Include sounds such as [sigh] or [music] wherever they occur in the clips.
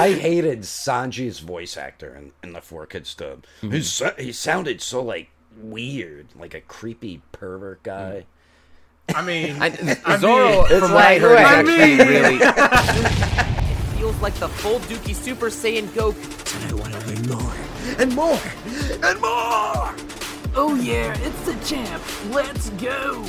I hated Sanji's voice actor in, in the Four Kids dub. Mm-hmm. He He sounded so like weird, like a creepy pervert guy. I mean, [laughs] I, I Zoro, mean- from what I like, heard, is I actually [laughs] mean- really. it feels like the full Dookie Super Saiyan Goku. And I want to learn more and more and more. Oh yeah, it's the champ. Let's go.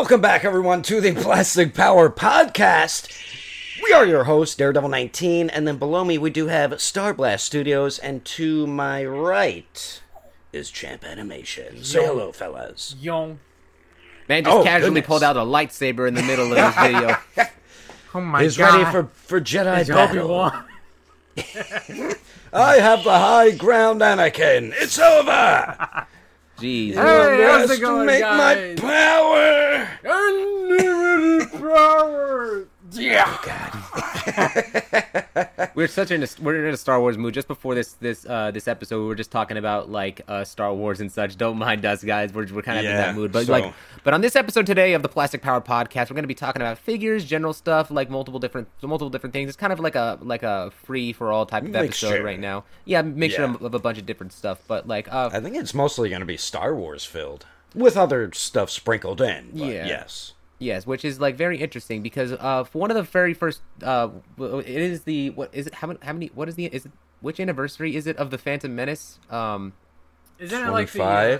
Welcome back, everyone, to the [laughs] Plastic Power Podcast. We are your hosts, Daredevil 19, and then below me we do have Star Blast Studios, and to my right is Champ Animation. Say hello, fellas. Young. Man just Oh, casually goodness. pulled out a lightsaber in the middle of this [laughs] video. Oh my He's god. ready for, for Jedi Obi battle. [laughs] I have the high ground, Anakin. It's over. Jeez. Hey, how's it going, Underestimate guys? my power. Unlimited power. Yeah. God. [laughs] We're such in a we're in a Star Wars mood. Just before this this uh this episode, we were just talking about like uh Star Wars and such. Don't mind us, guys. We're we're kind of in that mood. But so- like, but on this episode today of the Plastic Power Podcast, we're going to be talking about figures, general stuff, like multiple different multiple different things. It's kind of like a like a free for all type of Mixture. episode right now. Yeah, mixture Yeah. of, a bunch of different stuff. But like, uh, I think it's mostly going to be Star Wars filled, with other stuff sprinkled in. Yeah. Yes. Yes, which is like very interesting because uh, one of the very first, uh, it is the what is it? How many? How many? What is the? Is it which anniversary is it of the Phantom Menace? Um, Isn't it like the, uh,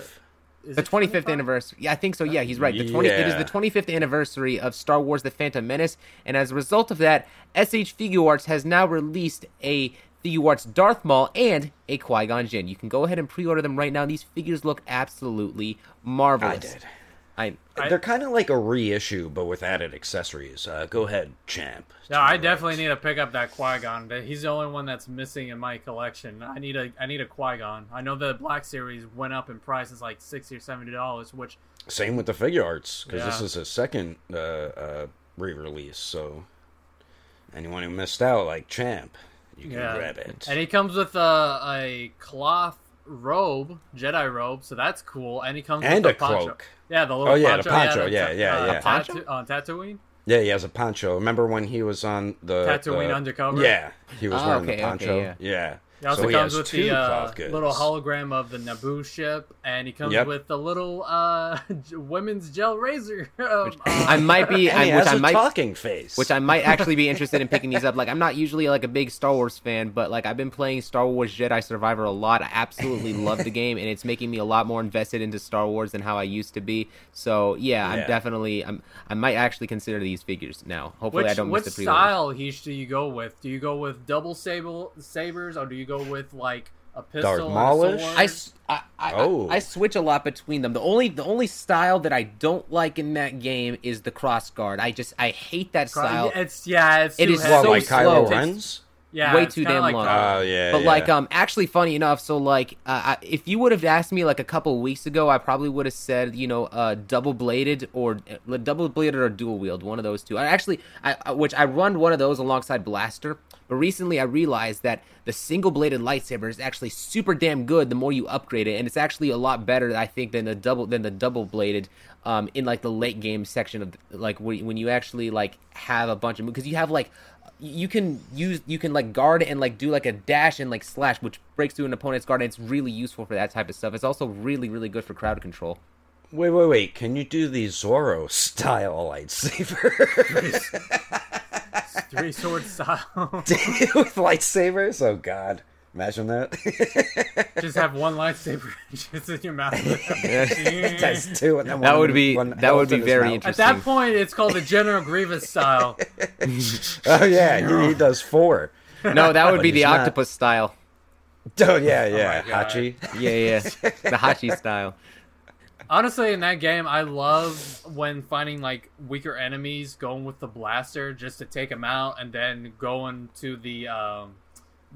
is the 25th 25? anniversary. Yeah, I think so. Yeah, he's right. The 20. It is the 25th anniversary of Star Wars: The Phantom Menace, and as a result of that, SH Figuarts has now released a Figuarts Darth Maul and a Qui Gon Jinn. You can go ahead and pre-order them right now. These figures look absolutely marvelous. I did. I I- They're kind of like a reissue, but with added accessories. Uh, go ahead, champ. No, I definitely need to pick up that Qui Gon. He's the only one that's missing in my collection. I need a I need a Qui Gon. I know the Black Series went up in price. It's like sixty or seventy dollars, which Same with the Figuarts, because this is a second uh, uh, re-release. So anyone who missed out, like champ, you can yeah. grab it. And he comes with a, a cloth robe, Jedi robe, so that's cool. And he comes And with a poncho. cloak. Yeah, the little Oh, yeah, the poncho. poncho, the yeah, yeah, uh, yeah. Tatu- Poncho? on Tatooine. Yeah, he has a poncho. Remember when he was on the Tatooine the- Undercover? Yeah, he was Oh, wearing okay, the okay, poncho. yeah. yeah. He also so he comes has with the uh, little hologram of the Naboo ship, and he comes Yep. with the little uh, [laughs] women's gel razor. [laughs] um, I might be, [laughs] And I, which has I a might talking face. which I might actually be interested in picking these up. Like I'm not usually like a big Star Wars fan, but like I've been playing Star Wars Jedi Survivor a lot. I absolutely love the game, and it's making me a lot more invested into Star Wars than how I used to be. So yeah, Yeah. I'm definitely I'm I might actually consider these figures now. Hopefully which I don't which miss the pre-orders. style Heesh do you go with? Do you go with double sable sabers, or do you go with like a pistol Darth and a Maul-ish? sword? I, s- I, I- Oh. I, I switch a lot between them. The only the only style that I don't like in that game is the cross guard. I just I hate that style. It's yeah, it's It too is heavy. what, so like slow. Kylo Ren's? yeah, way too damn like long. that. Oh yeah, But yeah. like, um, actually, funny enough, so like, uh, I, if you would have asked me like a couple weeks ago, I probably would have said, you know, uh, double bladed or uh, double bladed or dual wield, one of those two. I actually, I, I- which I run one of those alongside Blaster. But recently, I realized that the single bladed lightsaber is actually super damn good. The more you upgrade it, and it's actually a lot better, I think, than the double than the double bladed. Um, in like the late game section of like when when you actually like have a bunch of because you have like you can use you can like guard and like do like a dash and like slash which breaks through an opponent's guard and it's really useful for that type of stuff it's also really really good for crowd control Wait, wait, wait. Can you do the Zoro [laughs] style lightsaber [laughs] three sword style. [laughs] with lightsabers? Oh God, imagine that. [laughs] Just have one lightsaber [laughs] just in your mouth. That's two, and then That one- would be- one that would be very interesting. At that point, it's called the General Grievous style. Oh yeah, he, he does four. no that would be the he's not. octopus style Oh yeah, yeah, oh, my God. Hachi. yeah yeah the hachi style Honestly, in that game, I love when finding like weaker enemies, going with the blaster just to take them out, and then going to the um,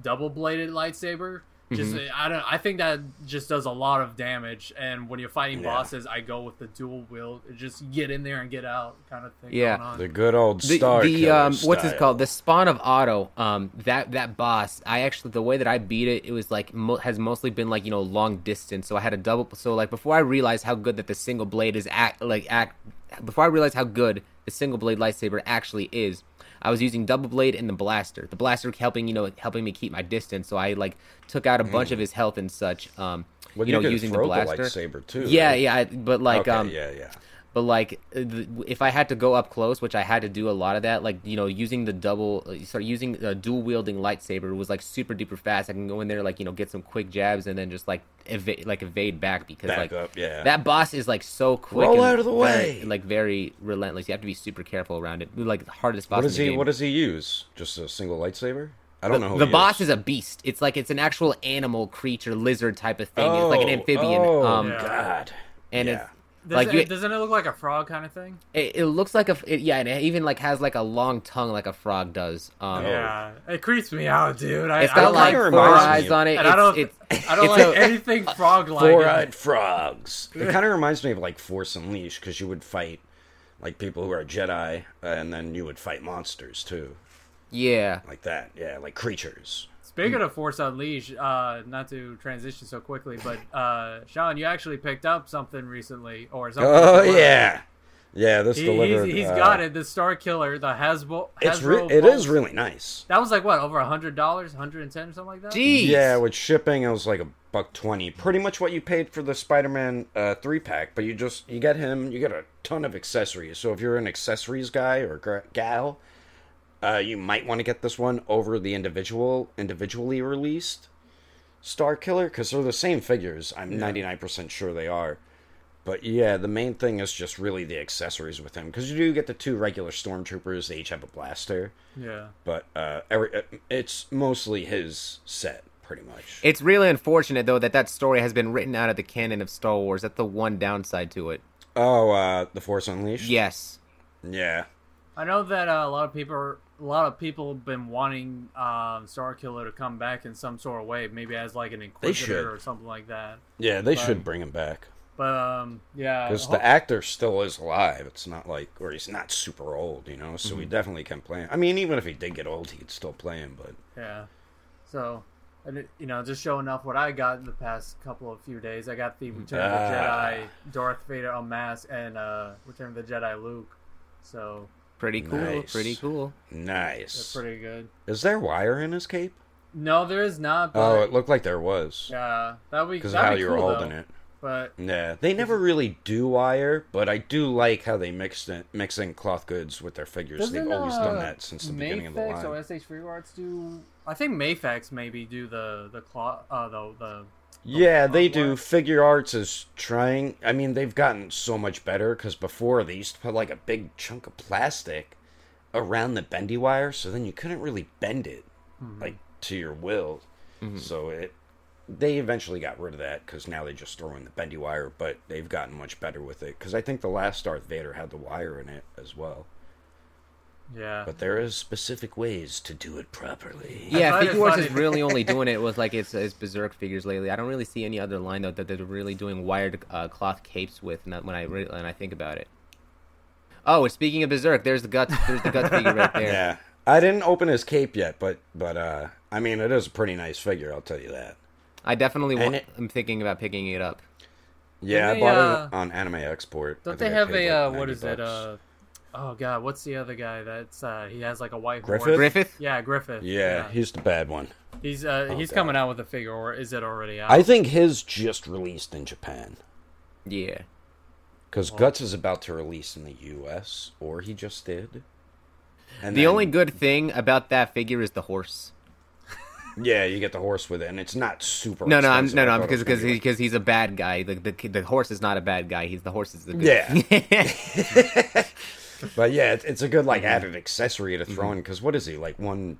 double bladed lightsaber Just I don't. I think that just does a lot of damage. And when you're fighting Yeah. bosses, I go with the dual wield. Just get in there and get out, kind of thing. Yeah. going on. The good old Star the Killer um what's it called the spawn of Oggdo um that that boss i actually the way that i beat it it was like mo- has mostly been like you know long distance so i had a double so like before i realized how good that the single blade is act like act before i realized how good the single blade lightsaber actually is I was using double blade and the blaster. The blaster helping you know helping me keep my distance. So I like took out a bunch of his health and such. Um, Mm. Well, you you know using the throw the blaster. lightsaber, too, Yeah, right? yeah. But like okay, um, yeah, yeah. But like uh, if i had to go up close which i had to do a lot of that like you know using the double uh, sorry using a dual wielding lightsaber was like super duper fast i can go in there like you know get some quick jabs and then just like evade like evade back because Back like up, yeah. that boss is like so quick Roll out of the very- way. like very relentless you have to be super careful around it like the hardest boss What does he? game. What does he use? Just a single lightsaber? I don't know. Who the he boss is a beast it's like it's an actual animal creature lizard type of thing it's like an Oh, amphibian Oh um God! and yeah. it's Does like it, you, doesn't it look like a frog kind of thing? it, it looks like a it, yeah and it even like has like a long tongue like a frog does um Yeah, it creeps me out, dude. I, It's I got don't like kinda four reminds eyes of- on it. and I don't, It's, it's, [laughs] I don't it's like a- anything frog-like. Four-eyed frogs. [laughs] It kind of reminds me of like Force Unleashed because you would fight like people who are Jedi, and then you would fight monsters too, yeah. like that. Yeah, like creatures. Speaking of Force Unleashed, uh, not to transition so quickly, but uh, Sean, you actually picked up something recently, or something. Oh yeah, yeah. This He, delivered. he's, he's uh, got it. The Starkiller, the Hasbro. It's Hasbro re- it Pulse. is really nice. That was like what over a hundred dollars, hundred and ten or something like that. Jeez. Yeah, with shipping, it was like a buck twenty. Pretty much what you paid for the Spider-Man uh, three pack, but you just you get him, you get a ton of accessories. So if you're an accessories guy or gal, uh, you might want to get this one over the individual individually released Starkiller because they're the same figures. I'm ninety nine percent sure they are. But yeah, the main thing is just really the accessories with him because you do get the two regular stormtroopers. They each have a blaster, Yeah. but uh, every, uh, it's mostly his set pretty much. It's really unfortunate though that that story has been written out of the canon of Star Wars. That's the one downside to it. Oh, uh, the Force Unleashed. Yes. Yeah. I know that uh, a lot of people, a lot of people have been wanting um, Starkiller to come back in some sort of way, maybe as like an. Inquisitor or something like that. Yeah, they Right. should bring him back But um, yeah, because the actor still is alive. It's not like, or he's not super old, you know. So Mm-hmm. he definitely can play him. I mean, even if he did get old, he could still play him. But Yeah. So, and it, you know, just showing off what I got in the past couple of few days. I got the Return of the Ah. Jedi, Darth Vader Unmasked, and uh, Return of the Jedi Luke. So Pretty cool. Nice. Pretty cool. nice. that's pretty good. Is there wire in his cape? No, there is not. But, Oh, it looked like there was yeah, that would because of how be you cool, were holding though. it. But Yeah, they never really do wire, but I do like how they mixed it, mixing cloth goods with their figures. They've always uh, done that since the beginning of the Mafex line. or SH Figuarts do. I think Mafex maybe do the the cloth. Uh, the the Yeah, they do. Figuarts is trying. I mean, they've gotten so much better because before they used to put like a big chunk of plastic around the bendy wire, so then you couldn't really bend it like to your will. So it they eventually got rid of that because now they just throw in the bendy wire, but they've gotten much better with it because I think the last Darth Vader had the wire in it as well. Yeah. But there is specific ways to do it properly. Yeah, find Figuarts funny. is really only [laughs] doing it with like its, its Berserk figures lately. I don't really see any other line though that they're really doing wired uh, cloth capes with. Not when I re- when I think about it. Oh, speaking of Berserk, there's the guts. There's the guts figure right [laughs] there. Yeah. I didn't open his cape yet, but but uh I mean it is a pretty nice figure, I'll tell you that. I definitely want. it- I'm thinking about picking it up. Yeah, I bought uh, it on Anime Export. I Don't they have paid, a like, uh, what 90 is it? Uh, oh god, what's the other guy that's uh, he has like a white Griffith? horse? Griffith. Yeah, Griffith. Yeah, he's the bad one. he's uh, he's God. coming out with a figure, or is it already out? I think his just released in Japan. Yeah. Because Guts is about to release in the US, or he just did. And The then- only good thing about that figure is the horse. [laughs] Yeah, you get the horse with it, and it's not super No, no, I'm, no, no, because because be like- because he's a bad guy. The, the the horse is not a bad guy. He's the horse is the good. Yeah. [laughs] [laughs] But yeah, it's, it's a good Mm-hmm. like added accessory to throw in. Because what is he like one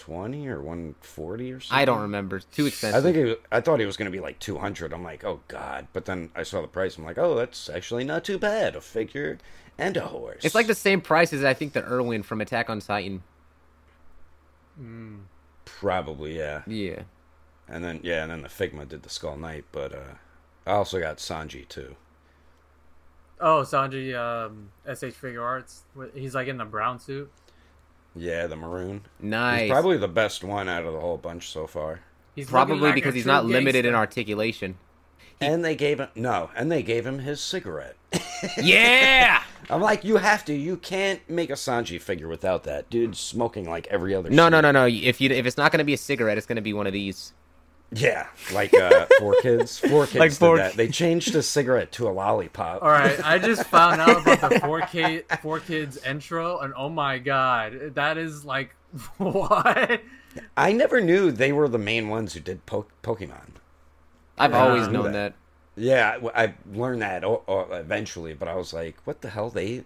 twenty or one forty or something? I don't remember. Too expensive. I think he was, I thought he was going to be like 200. I'm like, oh god. But then I saw the price. I'm like, oh, that's actually not too bad. A figure and a horse. it's like the same price as I think the Erwin from Attack on Titan. Probably, yeah. Yeah. and then yeah, and then the Figma did the Skull Knight, but uh, I also got Sanji too. Oh, Sanji, um, SH Figuarts. He's like in the brown suit. Yeah, the maroon. Nice. He's probably the best one out of the whole bunch so far. He's Probably like because he's not limited in gangster. articulation. And they gave him no, and they gave him his cigarette. [laughs] Yeah. I'm like, you have to. You can't make a Sanji figure without that. dude smoking like every other. No, no, no, no. If you if it's not going to be a cigarette, it's going to be one of these. Yeah, like uh, four kids. Four [laughs] kids Like did four- that. They changed a cigarette to a lollipop. All right, I just found out about the 4K [laughs] Four Kids intro, and oh my god, that is like [laughs] what? I never knew they were the main ones who did po- Pokemon. I've Yeah. always known that. that. Yeah, I, I learned that o- o- eventually, but I was like, what the hell? They.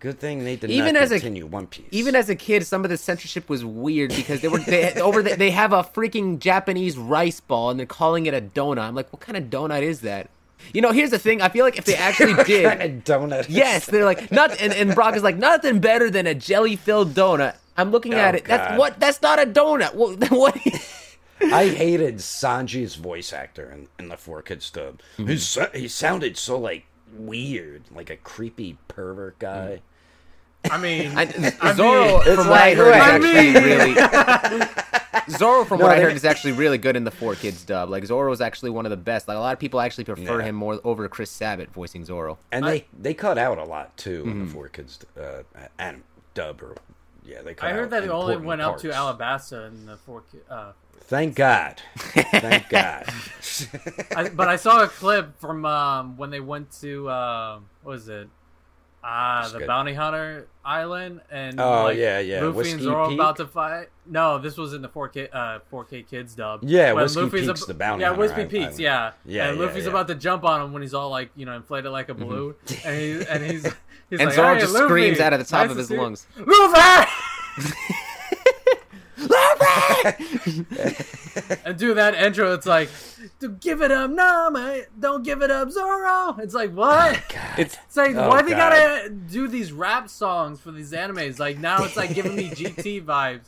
Good thing they did Even not as a- continue One Piece. Even as a kid, some of the censorship was weird because they were they [laughs] over the, they have a freaking Japanese rice ball and they're calling it a donut. I'm like, what kind of donut is that? You know, here's the thing. I feel like if they [laughs] actually kind did, of donut. yes, they're like not. And, and Brock is like nothing better than a jelly filled donut. I'm looking at Oh, it. That's what. That's not a donut. What? [laughs] what I hated Sanji's voice actor in, in the Four Kids dub. Mm-hmm. He he sounded so like weird, like a creepy pervert guy. I mean, I, I [laughs] Zoro, mean- from what I like, heard, is I actually mean- really. [laughs] Zoro, from No, what I heard, is actually really good in the Four Kids dub. Like Zoro is actually one of the best. Like a lot of people actually prefer Yeah. him more over Chris Sabat voicing Zoro. And I- they they cut out a lot too in Mm-hmm. the Four Kids uh, and dub or yeah they. Cut I heard out that it only important went up to parts. Alabasta in the four. kids. Uh, Thank God. Thank [laughs] God. I, but I saw a clip from um, when they went to uh, what was it? Ah, That's the good. Bounty Hunter Island, and Oh, like, yeah, yeah. Luffy Whiskey and Zoro Peak? about to fight. No, this was in the 4K uh 4K Kids dub. Yeah, When Whiskey Luffy's Peak's the Bounty Yeah, Hunter Whiskey Island. Peaks. Yeah, Yeah, And yeah, Luffy's yeah. about to jump on him when he's all like, you know, inflated like a balloon, and he and he's [laughs] he's And like, Zoro "Hey, just Luffy, screams out of the top nice of his see lungs. Luffy! [laughs] [laughs] and do that intro. It's like, "Dude, give it up, no, mate. Don't give it up, Zoro. It's like what? Oh, it's It's like Oh, why they gotta do these rap songs for these animes? Like now it's like giving me [laughs] GT vibes.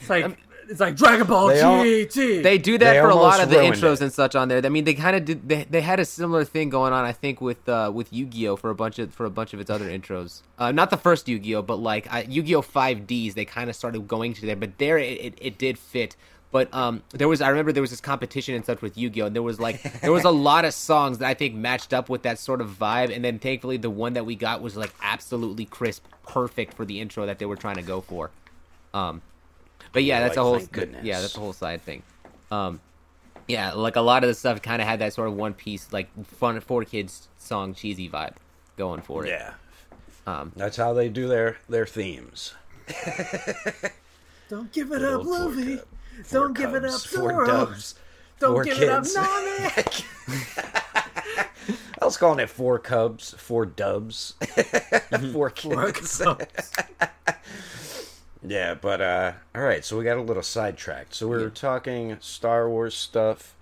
It's like it's like Dragon Ball They all- GT. They do that They for a lot of the intros it. and such on there. I mean, they kind of did. They, they had a similar thing going on, I think, with uh, with Yu-Gi-Oh for a bunch of for a bunch of its other intros. Uh, not the first Yu-Gi-Oh, but like uh, Yu-Gi-Oh 5Ds. They kind of started going to there, but there it, it, it did fit. But um, there was I remember there was this competition and such with Yu-Gi-Oh, and there was like there was a [laughs] lot of songs that I think matched up with that sort of vibe. And then thankfully, the one that we got was like absolutely crisp, perfect for the intro that they were trying to go for. Um, but yeah, that's like, a whole thank goodness. yeah, that's a whole side thing. Um, yeah, like a lot of the stuff kind of had that sort of one piece, like fun for kids song cheesy vibe going for it. yeah, Um, that's how they do their their themes. [laughs] Don't give it up, four Luffy. Don't give it up, four Zoro. dubs. Don't give kids. it up, Nami. [laughs] I was calling it four cubs, four dubs, [laughs] four Four kids. cubs. Yeah, but uh all right, so we got a little sidetracked. So we were talking Star Wars stuff.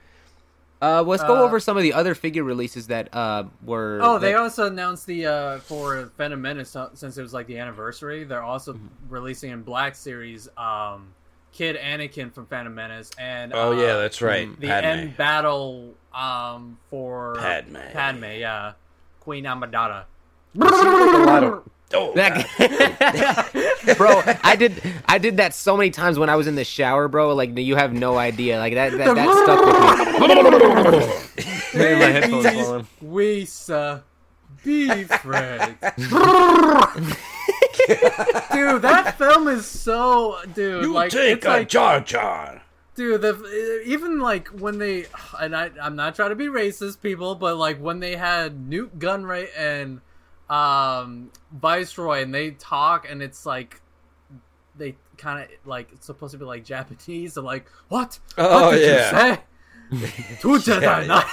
uh, let's go Uh, over some of the other figure releases that uh, were. Oh, they that- also announced the uh for Phantom Menace uh, since it was like the anniversary. They're also Mm-hmm. releasing in Black Series um Kid Anakin from Phantom Menace and Oh uh, yeah, that's right. the Padme. end battle um for Padme. Padme, yeah, Queen Amidala. A lot of- oh, That- [laughs] bro, I did I did that so many times when I was in the shower, bro. Like you have no idea. Like that that, that stuck with me. [laughs] Maybe my headphones falling. we uh, be friends. [laughs] dude, that film is so dude. you like take it's a like Jar Jar. Dude, the, even like when they and I I'm not trying to be racist, people, but like when they had Nute Gunray and um Viceroy and they talk and it's like they kind of like it's supposed to be like Japanese. They're like, what? Oh, what did yeah. you say? [laughs] Two Jedi Yeah, yeah.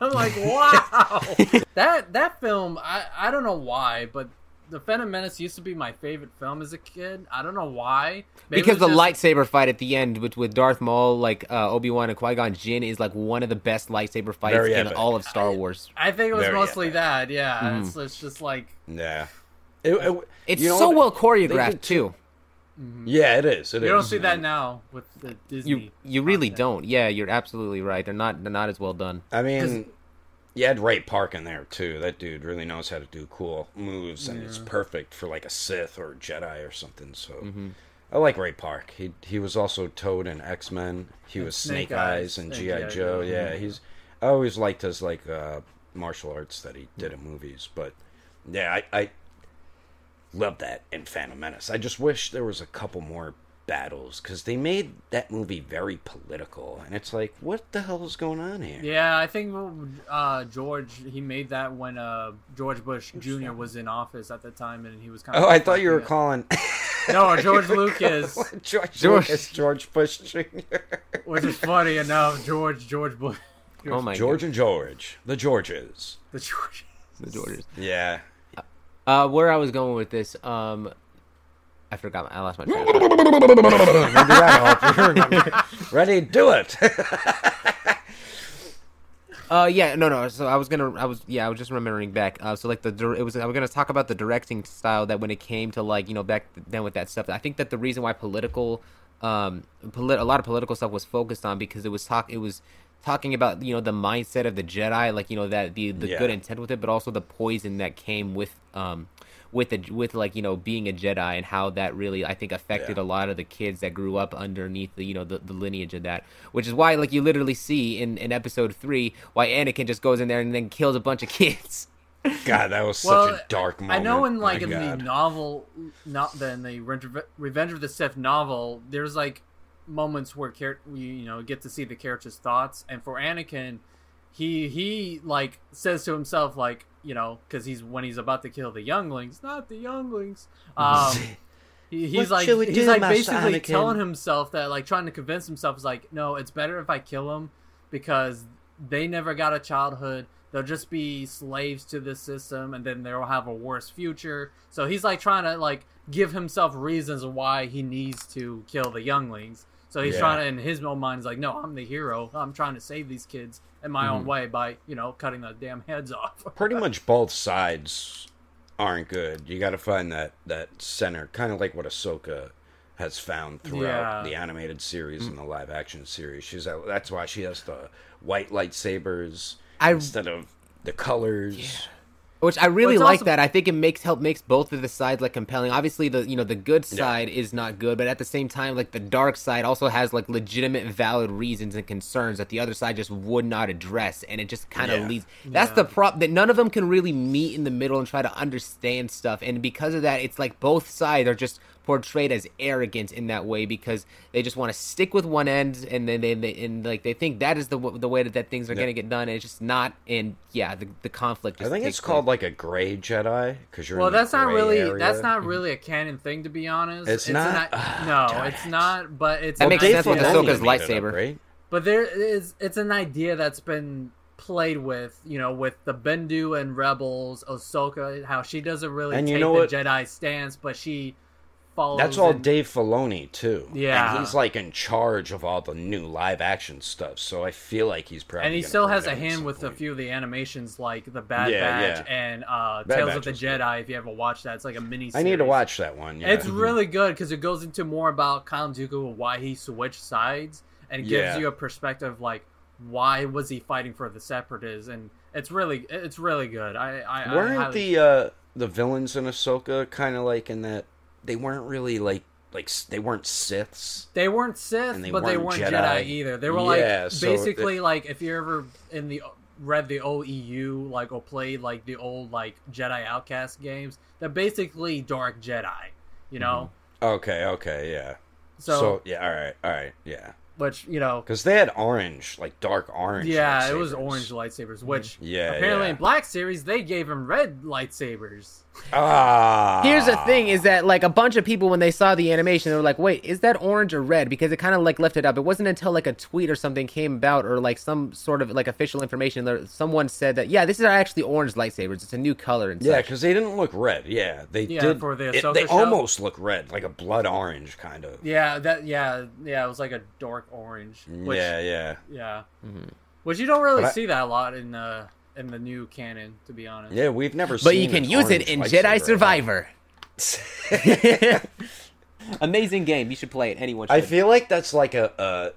[laughs] I'm like, wow. [laughs] that that film, I I don't know why, but the Phantom Menace used to be my favorite film as a kid. I don't know why. Maybe because the just- lightsaber fight at the end with, with Darth Maul, like uh, Obi Wan and Qui Gon Jinn, is like one of the best lightsaber fights Very in epic. all of Star Wars. I think it was Very mostly epic. that. Yeah, Mm. it's, it's just like Yeah. It- it- It's you know so what? well They choreographed did too. Yeah, it is. It You don't see that now with the Disney. You you really content. don't. Yeah, you're absolutely right. They're not they're not as well done. I mean, you had Ray Park in there too. That dude really knows how to do cool moves, and it's perfect for like a Sith or a Jedi or something. So, Mm-hmm. I like Ray Park. He he was also Toad in X Men. He was Snake Snake, Eyes and GI. Joe. Joe. Yeah, he's. I always liked his like uh, martial arts that he did in movies, but yeah, I, I love that in Phantom Menace. I just wish there was a couple more battles because they made that movie very political, and it's like, what the hell is going on here? Yeah, I think uh, George he made that when uh, George Bush Jr. was in office at the time, and he was kind of. Oh, I thought you were calling [laughs] [laughs] No, [laughs] George Lucas, George, George. Lucas, George Bush Jr. which is funny enough. George George Bush, Oh my George and George, the Georges. the George. the Georges. Yeah. Uh, where I was going with this, um, I forgot. I lost my train. of thought. Maybe that'll help you remember. [laughs] Ready? Do it. [laughs] Uh, yeah, no, no. So I was gonna, I was, yeah, I was just remembering back. Uh, so like the, it was, I was gonna talk about the directing style that when it came to like, you know, back then with that stuff. I think that the reason why political, um, polit- a lot of political stuff was focused on because it was talk, it was talking about you know the mindset of the Jedi, like you know that the the Yeah. good intent with it, but also the poison that came with, um, with the with like you know being a Jedi and how that really I think affected Yeah. a lot of the kids that grew up underneath the you know the, the lineage of that, which is why like you literally see in in episode three why Anakin just goes in there and then kills a bunch of [laughs] kids. God, that was such a dark moment. I know in like My in God. the novel, not then the Revenge- Revenge of the Sith novel, there's like moments where char- you, you know get to see the character's thoughts, and for Anakin, he he like says to himself like you know because he's when he's about to kill the younglings, not the younglings. [laughs] Um, he, he's like he's like Master basically Anakin? telling himself that like trying to convince himself is like no, it's better if I kill him because they never got a childhood. They'll just be slaves to this system, and then they'll have a worse future. So he's like trying to like give himself reasons why he needs to kill the younglings. So he's Yeah. trying to, in his own mind, he's like, "No, I'm the hero. I'm trying to save these kids in my Mm-hmm. own way by, you know, cutting the damn heads off." [laughs] Pretty much both sides aren't good. You got to find that that center, kind of like what Ahsoka has found throughout Yeah. the animated series and the live action series. She's that's why she has the white lightsabers I- instead of the colors. Which I really it's like also- that. I think it makes help makes both of the sides like compelling. Obviously, the you know the good side is not good, but at the same time, like the dark side also has like legitimate, valid reasons and concerns that the other side just would not address, and it just kind of Yeah. leads. That's the prop that none of them can really meet in the middle and try to understand stuff, and because of that, it's like both sides are just portrayed as arrogant in that way because they just want to stick with one end and then they, they and like they think that is the the way that, that things are going to get done and it's just not and yeah the, the conflict I think takes it's called like a gray Jedi because you're. Well, in the that's not really area. that's not really a canon thing to be honest. It's an not? i- Ah, no, darn it's it. not. But it's That an makes sense with idea- Filoni Ahsoka's made it up, lightsaber. right? But there is it's an idea that's been played with, you know, with the Bendu and Rebels, Ahsoka, how she doesn't really And you take know the what? Jedi stance, but she follows. That's all Dave Filoni too. Yeah. and he's like in charge of all the new live action stuff. So I feel like he's probably. and he still has a hand with a few of the animations, like the Bad Yeah, Batch yeah. and uh, Bad Tales Batch of the was good. Jedi. If you ever watched that, it's like a mini. I need to watch that one. Yeah. It's really good because it goes into more about Count Dooku and why he switched sides, and it gives you a perspective like why was he fighting for the Separatists, and it's really it's really good. I, I I weren't highly- the uh, the villains in Ahsoka kind of like in that they weren't really like like they weren't Siths. they weren't Sith, they but they weren't weren't Jedi. Jedi. either. They were Yeah, like so basically like if you ever in the read the old EU like or played like the old like Jedi Outcast games, they're basically Dark Jedi. You know, mm-hmm. Okay, okay, yeah. so, So, yeah, all right, all right, yeah. which you know Because they had orange, like dark orange. Yeah, it was orange lightsabers, mm-hmm. which Yeah, apparently yeah. in Black Series they gave him red lightsabers. Ah, Here's the thing: is that like a bunch of people when they saw the animation, they were like, "Wait, is that orange or red?" Because it kind of like left it up. It wasn't until like a tweet or something came about, or like some sort of like official information, that someone said that, "Yeah, this is actually orange lightsabers. It's a new color." And Yeah, because they didn't look red. Yeah, they Yeah, did. for the it- they show? almost look red, like a blood orange kind of. Yeah, that yeah yeah it was like a dark orange. Which, yeah, yeah, yeah. Which you don't really But I- see that a lot in the in the new canon, to be honest. yeah. We've never. but seen you can use it in Jedi. Survivor. [laughs] Amazing game. You should play it. Anyone should. I feel like that's like a, a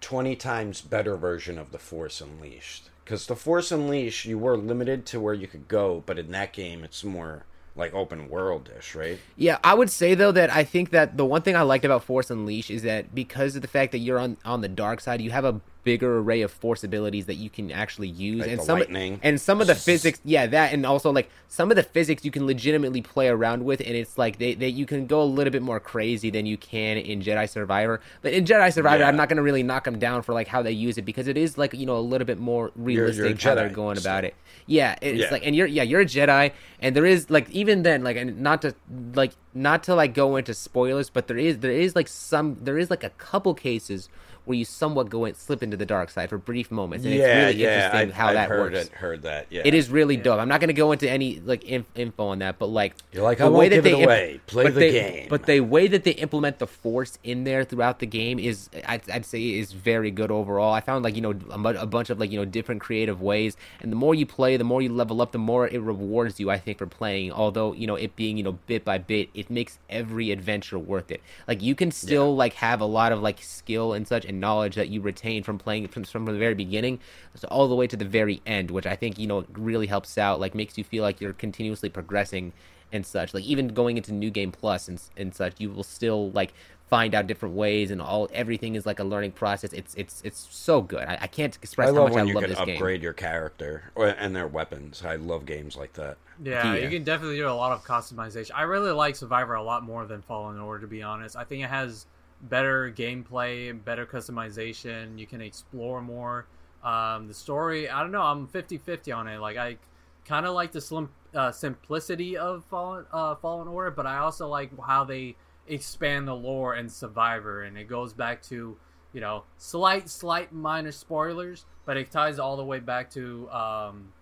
20 times better version of the Force Unleashed. Because the Force Unleashed, you were limited to where you could go, but in that game, it's more like open world-ish, right? Yeah, I would say though that I think that the one thing I liked about Force Unleashed is that because of the fact that you're on on the dark side, you have a bigger array of force abilities that you can actually use Like and some lightning. and some of the [laughs] physics yeah that and also like some of the physics you can legitimately play around with and it's like they, they you can go a little bit more crazy than you can in Jedi Survivor but in Jedi Survivor Yeah. I'm not going to really knock them down for like how they use it because it is like you know a little bit more you're a realistic how they're going still. about it yeah it's Yeah. like and you're yeah you're a Jedi and there is like even then like and not to like not to like go into spoilers but there is there is like some there is like a couple cases where you somewhat go and slip into the dark side for brief moments and yeah, it's really yeah. interesting I've, how I've that heard works it, heard that. Yeah, it is really dope i'm not going to go into any like inf- info on that but like You're like, the I way won't that give they it imp- Play the they- game. but the way that they implement the force in there throughout the game is I'd, I'd say is very good overall i found like you know a, a bunch of like you know different creative ways and the more you play the more you level up the more it rewards you i think for playing although you know it being you know bit by bit it makes every adventure worth it like you can still like have a lot of like skill and such and knowledge that you retain from playing from, from the very beginning so all the way to the very end which i think you know really helps out like makes you feel like you're continuously progressing and such. Like even going into New Game Plus and and such, you will still like find out different ways and all everything is like a learning process. It's it's it's so good. I, I can't express I how much when I you love can this game. upgrade your character or, and their weapons. I love games like that. Yeah, Yeah. you can definitely do a lot of customization. I really like Survivor a lot more than Fallen Order, to be honest. I think it has better gameplay, better customization. You can explore more. Um, the story, I don't know, I'm 50 50 on it. Like, I kind of like the slim, uh, simplicity of Fallen, uh, Fallen Order, but I also like how they expand the lore and Survivor. And it goes back to, you know, slight, slight minor spoilers, but it ties all the way back to um,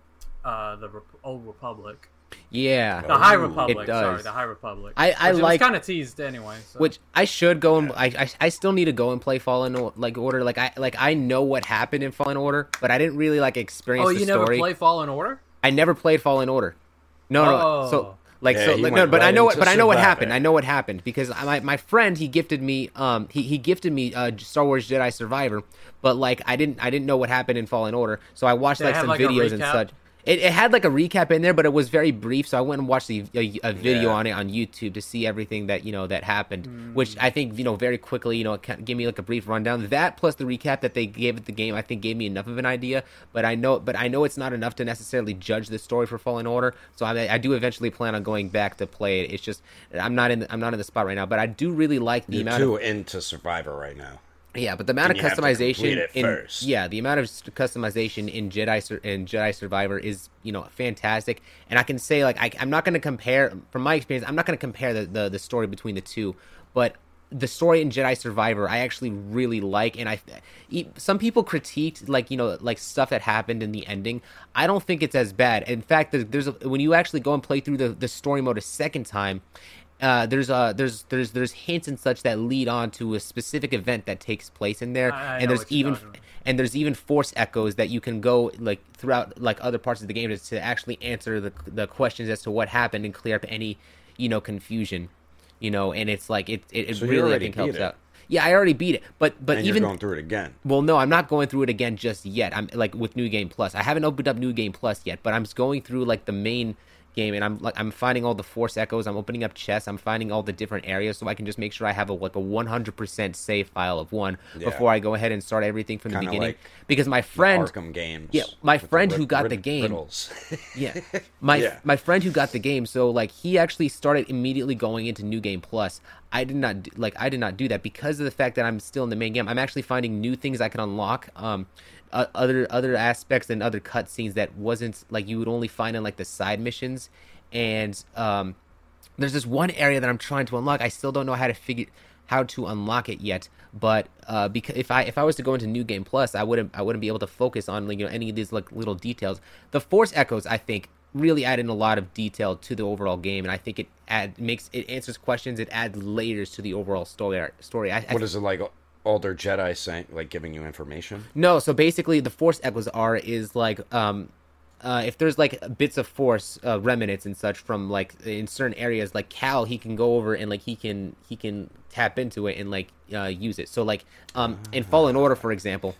uh, the Rep- Old Republic. Yeah. The High Republic. It does. Sorry, the High Republic. I- I Which like- kind of teased anyway. So. Which I should go and I, I I still need to go and play Fallen O- like Order. Like I like I know what happened in Fallen Order, but I didn't really like experience oh, the you never story. play Fallen Order? I never played Fallen Order. No, no. Oh. So like Yeah, so like, no, but I know what but I know what Survivor. happened. I know what happened because my my friend he gifted me um he, he gifted me uh Star Wars Jedi Survivor, but like I didn't I didn't know what happened in Fallen Order, so I watched Did it like some like, videos and such. It, it had like a recap in there, but it was very brief. So I went and watched the, a, a video Yeah. on it on YouTube to see everything that you know that happened, Mm. which I think you know very quickly. You know, it gave me like a brief rundown. That plus the recap that they gave at the game, I think gave me enough of an idea. But I know, but I know it's not enough to necessarily judge the story for Fallen Order. So I, I do eventually plan on going back to play it. It's just I'm not in the, I'm not in the spot right now, but I do really like the You're amount too of into Survivor right now. Yeah, but the amount of And you have to complete customization in first. yeah, the amount of customization in Jedi in Jedi Survivor is you know fantastic, and I can say like I, I'm not going to compare from my experience. I'm not going to compare the, the the story between the two, but the story in Jedi Survivor I actually really like, and I some people critiqued like you know like stuff that happened in the ending. I don't think it's as bad. In fact, there's, there's a, when you actually go and play through the the story mode a second time uh, there's uh there's there's there's hints and such that lead on to a specific event that takes place in there, I- I and there's even and there's even force echoes that you can go like throughout like other parts of the game to, to actually answer the the questions as to what happened and clear up any you know confusion, you know, and it's like it it, it So really I think helps it. out. Yeah, I already beat it, but but and even you're going through it again. well, no, I'm not going through it again just yet. I'm like with New Game Plus. I haven't opened up New Game Plus yet, but I'm just going through like the main game and I'm like I'm finding all the force echoes. I'm opening up chests. I'm finding all the different areas so I can just make sure I have a like a 100% save file of one Yeah. before I go ahead and start everything from the Kinda beginning. like because my friend Arkham games. Yeah, my friend who got the game- [laughs] yeah [laughs] my Yeah. my friend who got the game so like he actually started immediately going into new game plus i did not do, like i did not do that because of the fact that i'm still in the main game i'm actually finding new things i can unlock um uh, other other aspects and other cutscenes that wasn't like you would only find in like the side missions and um there's this one area that I'm trying to unlock. I still don't know how to figure how to unlock it yet. But uh, because if I if I was to go into New Game Plus, I wouldn't I wouldn't be able to focus on like, you know any of these like little details. The Force Echoes, I think, really add in a lot of detail to the overall game, and I think it add makes it answers questions. It adds layers to the overall story. Story. I, I what is it like? Older Jedi saying, like giving you information. no, so basically the force echoes are is like um uh, if there's like bits of force uh, remnants and such from like in certain areas, like Cal, he can go over and like he can he can tap into it and like uh, use it. So like um, in Fallen Order, for example,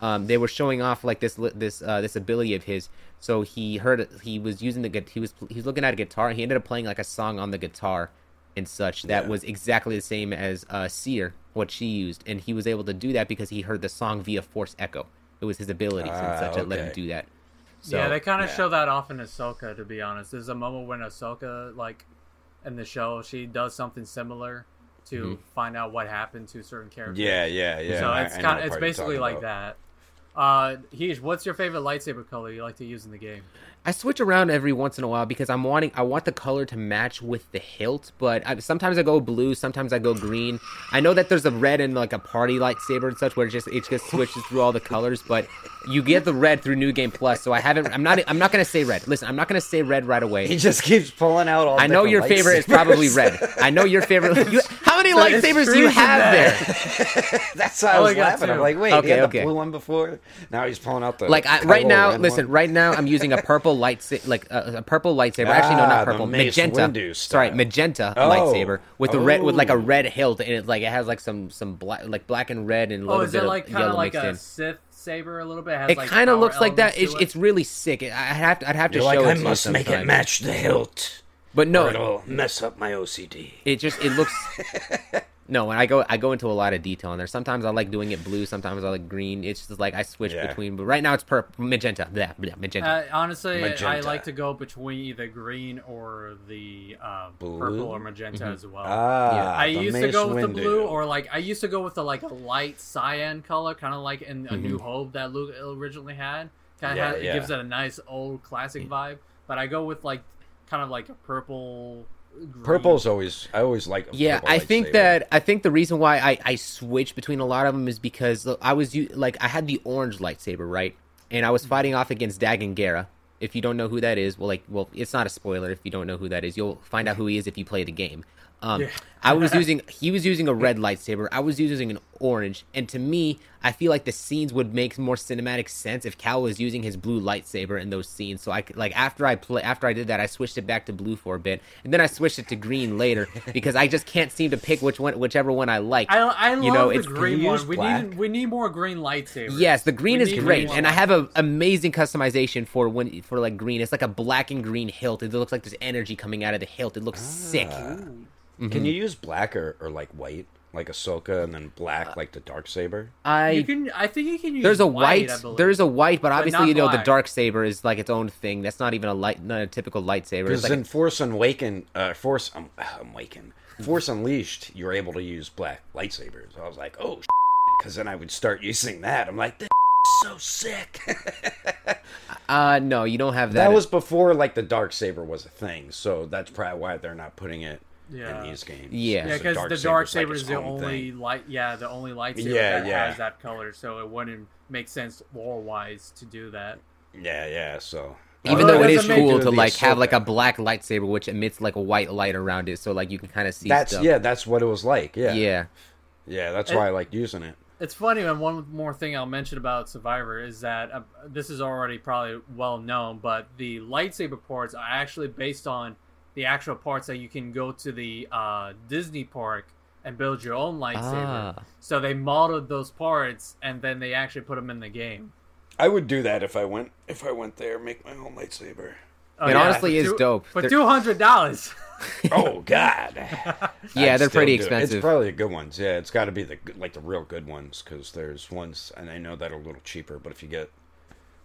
um, they were showing off like this this uh, this ability of his. So he heard he was using the he was he was looking at a guitar. He ended up playing like a song on the guitar and such that Yeah. was exactly the same as uh, Cere what she used, and he was able to do that because he heard the song via Force Echo. It was his abilities and Ah, such that let him do that. So, yeah, they kind of yeah. show that off in Ahsoka. To be honest, there's a moment when Ahsoka, like in the show, she does something similar to Mm-hmm. find out what happened to certain characters. Yeah, yeah, yeah. so I- it's kind of it's basically like about. that. Uh, Heesh, what's your favorite lightsaber color you like to use in the game? I switch around every once in a while because I'm wanting I want the color to match with the hilt, but I, sometimes I go blue, sometimes I go green. I know that there's a red and like a party lightsaber and such where it just it just switches through all the colors, but you get the red through New Game Plus, so I haven't. I'm not. I'm not gonna say red. Listen, I'm not gonna say red right away. He just keeps pulling out all. I know different your favorite is probably red. I know your favorite. You, how many [laughs] lightsabers do you have there. there? [laughs] That's why I oh, I was only got laughing. I'm like, wait, Okay, he had okay. the blue one before. Now he's pulling out the Like I, right now, listen. one. Right now, I'm using a purple lightsaber, like uh, a purple lightsaber. Actually, no, Ah, not the purple. Mace Magenta. Windu Sorry, magenta Oh. lightsaber with a red with like a Oh. red hilt, and it like it has like some some black like black and red and a Oh, little is bit it like of kind of yellow like mixed a in. Sith saber a little bit? has, It like, kind of looks like that. It's, it? it's really sick. I- have to, I'd have to You're like, show it I to you must make it match the hilt, But or no, it'll mess up my OCD. it just it looks. [laughs] no, and I go I go into a lot of detail in there. Sometimes I like doing it blue. Sometimes I like green. It's just like I switch Yeah. between. But right now it's purple, magenta. Yeah, yeah, magenta. Uh, honestly, I like to go between either green or the uh, purple or magenta Mm-hmm. as well. Ah, I the used to go with the blue, or like I used to go with the like a light cyan color, kind of like in A New Mm-hmm. Hope that Luke originally had. Kind of Yeah, it yeah. gives it a nice old classic vibe. But I go with like kind of like a purple. Green. Purple's always. I always like. Yeah, I think lightsaber. that I think the reason why I I switch between a lot of them is because I was like I had the orange lightsaber right, and I was mm-hmm. fighting off against Dagan Gera. If you don't know who that is, well, like, well, it's not a spoiler. If you don't know who that is, you'll find out who he is if you play the game. Um, Yeah. I was using he was using a red lightsaber. I was using an orange, and to me, I feel like the scenes would make more cinematic sense if Cal was using his blue lightsaber in those scenes. So I could, like after I play after I did that, I switched it back to blue for a bit, and then I switched it to green later [laughs] because I just can't seem to pick which one, whichever one I like. I, I love You know, the it's- green one. We black? need we need more green lightsabers. Yes, the green We is great, and I have an amazing customization for when for like green. It's like a black and green hilt. It looks like there's energy coming out of the hilt. It looks sick. Ah. Can you use black or, or like white, like Ahsoka, and then black like the dark saber? I You can. I think you can use. there's a white. white, I believe. there's a white, but obviously not you know the black. dark saber is like its own thing. That's not even a light, not a typical lightsaber. Because It's like in Force Awaken, uh, Force um, [sighs] Awaken, Force Unleashed, you're able to use black lightsabers. I was like, oh, [laughs] because then I would start using that. I'm like, this [laughs] is so sick. [laughs] uh no, you don't have that. that was before like the dark saber was a thing, so that's probably why they're not putting it Yeah. in these games. Yeah. Yeah, because the dark saber its is the only thing. light. Yeah, the only lightsaber Yeah, that yeah. has that color, so it wouldn't make sense lore wise to do that. Yeah, yeah. So even Although though it it is cool to like have Ahsoka. like a black lightsaber which emits like a white light around it, so like you can kind of see that's stuff. yeah, that's what it was like. Yeah, yeah. yeah. That's It- why I like using it. It's funny, and one more thing I'll mention about Survivor is that uh, this is already probably well known, but the lightsaber parts are actually based on the actual parts that you can go to the uh, Disney park and build your own lightsaber. Ah. So they modeled those parts, and then they actually put them in the game. I would do that if I went if I went there, make my own lightsaber. Oh, It honestly for is two- dope. For two hundred dollars. [laughs] oh God. [laughs] Yeah, I'd they're pretty do it. expensive. It's probably the good ones. Yeah, it's got to be the like the real good ones because there's ones, and I know that are a little cheaper. But if you get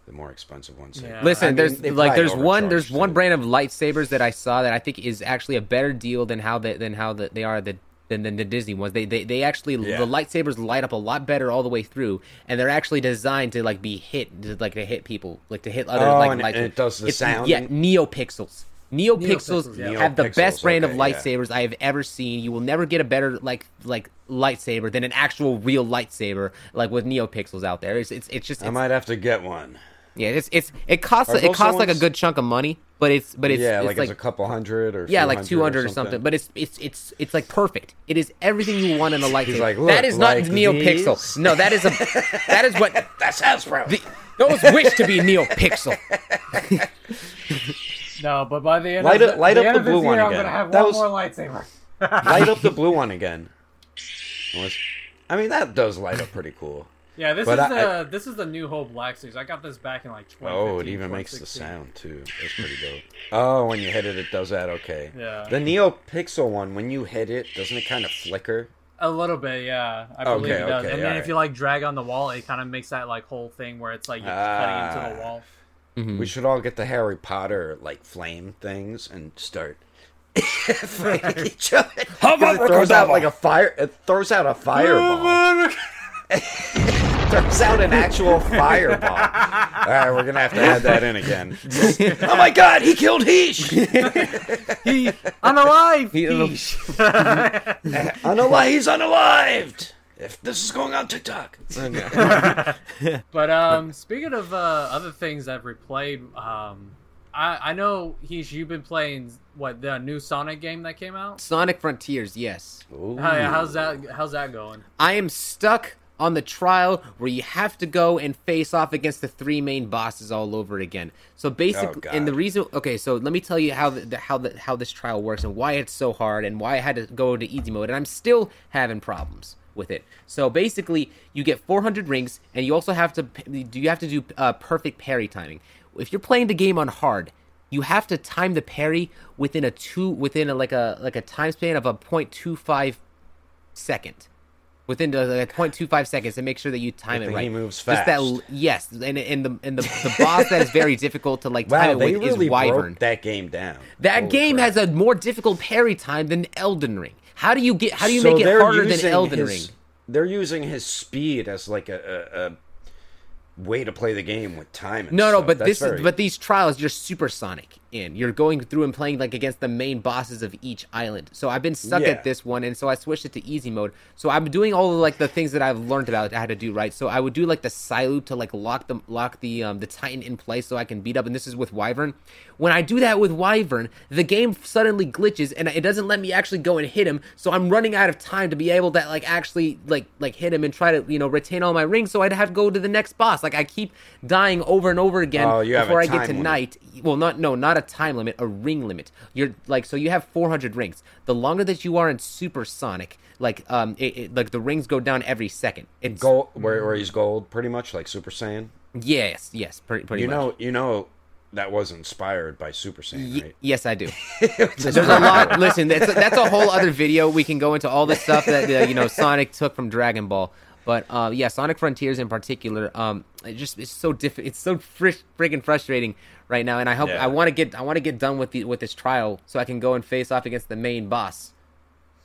the more expensive ones, Yeah. Listen, I mean, there's like there's one there's overcharge, one brand of lightsabers that I saw that I think is actually a better deal than how they, than how the, they are the than, than the Disney ones. They they, they actually Yeah. the lightsabers light up a lot better all the way through, and they're actually designed to like be hit to, like to hit people like to hit other Oh, like and it- and it does the it's- sound? Yeah, neopixels. Neopixels Neopixels, yeah. have the best Neopixels, brand of okay, yeah. lightsabers I have ever seen. You will never get a better like like lightsaber than an actual real lightsaber like with neopixels out there. It's it's, it's just I might have to get one. Yeah, it's it's it costs Are it costs the like a good chunk of money, but it's but it's yeah, it's like, like, it's a couple hundred or yeah, like two hundred or something. But it's it's it's it's like perfect. It is everything you want in a light. like, that "Look, not like NeoPixel. these?" No, that is a that is what [laughs] that's Hasbro. the, those wish to be NeoPixel. [laughs] No, but by the end Light of up- the, light the up end the of this blue one year, I'm gonna have That one was- more lightsaber. light up the [laughs] blue one again. I mean, that does light up pretty cool. Yeah, this But is I- the this is the New Hope Black Series. I got this back in like 2015. Oh, it even makes the sound too. That's pretty dope. Oh, when you hit it, it does that. Okay. Yeah. The Neo Pixel one, when you hit it, doesn't it kind of flicker? A little bit, yeah. I believe Okay, it does. okay, and then alright. if you like drag on the wall, it kind of makes that like whole thing where it's like you're cutting into the Ah. wall. Mm-hmm. We should all get the Harry Potter like flame things and start [laughs] fighting [laughs] each other. 'Cause it throws out like a fire. It throws out a fireball. [laughs] throws out an actual fireball. [laughs] All right, we're gonna have to add that in again. [laughs] oh my God, he killed Heesh. He unalive. He- Unalive, he's unalived. If this is going on TikTok. But um, speaking of uh, other things that we played, um, I I know he's you've been playing what the new Sonic game that came out. Sonic Frontiers, yes. Hi, how's that? How's that going? I am stuck on the trial where you have to go and face off against the three main bosses all over again. So basically, God. and the reason, okay, so let me tell you how the, the how the how this trial works and why it's so hard and why I had to go into easy mode, and I'm still having problems with it. So basically, you get 400 rings, and you also have to do you have to do uh, perfect parry timing. If you're playing the game on hard, you have to time the parry within a two within a, like a like a time span of a 0.25 second within the like 0.25 seconds to make sure that you time it right. he moves fast. Just that yes, and and the and the, the boss that is very difficult to like Wow, time it they with really is Wyvern. broke that game down. That Holy game crap. has a more difficult parry time than Elden Ring. How do you get? How do you So make it harder than Elden his- Ring? They're using his speed as like a, a, a way to play the game with time. And No, no, but That's this, very- but these trials, you're supersonic in. You're going through and playing like against the main bosses of each island. So I've been stuck Yeah. at this one, and so I switched it to easy mode. So I'm doing all of like the things that I've learned about how to do right. So I would do like the Cyloop to like lock the lock the um the titan in place so I can beat up. And this is with Wyvern. When I do that with Wyvern, the game suddenly glitches and it doesn't let me actually go and hit him. So I'm running out of time to be able to like actually like like hit him and try to you know retain all my rings. So I'd have to go to the next boss. Like I keep dying over and over again Oh, you have a before I get to night. Well, not no, not a time limit, a ring limit. You're like so you have 400 rings. The longer that you are in supersonic, like um, it, it, like the rings go down every second. It's gold where, where he's gold, pretty much like Super Saiyan. yes, yes, pretty, pretty You much. know, you know that was inspired by Super Saiyan, right? yes, I do. [laughs] There's a lot. Listen, that's that's a whole other video. We can go into all the stuff that uh, you know Sonic took from Dragon Ball. But uh, yeah, Sonic Frontiers in particular, um, it just it's so diff- It's so fr- friggin' frustrating right now, and I hope Yeah. I want to get I want to get done with the with this trial so I can go and face off against the main boss.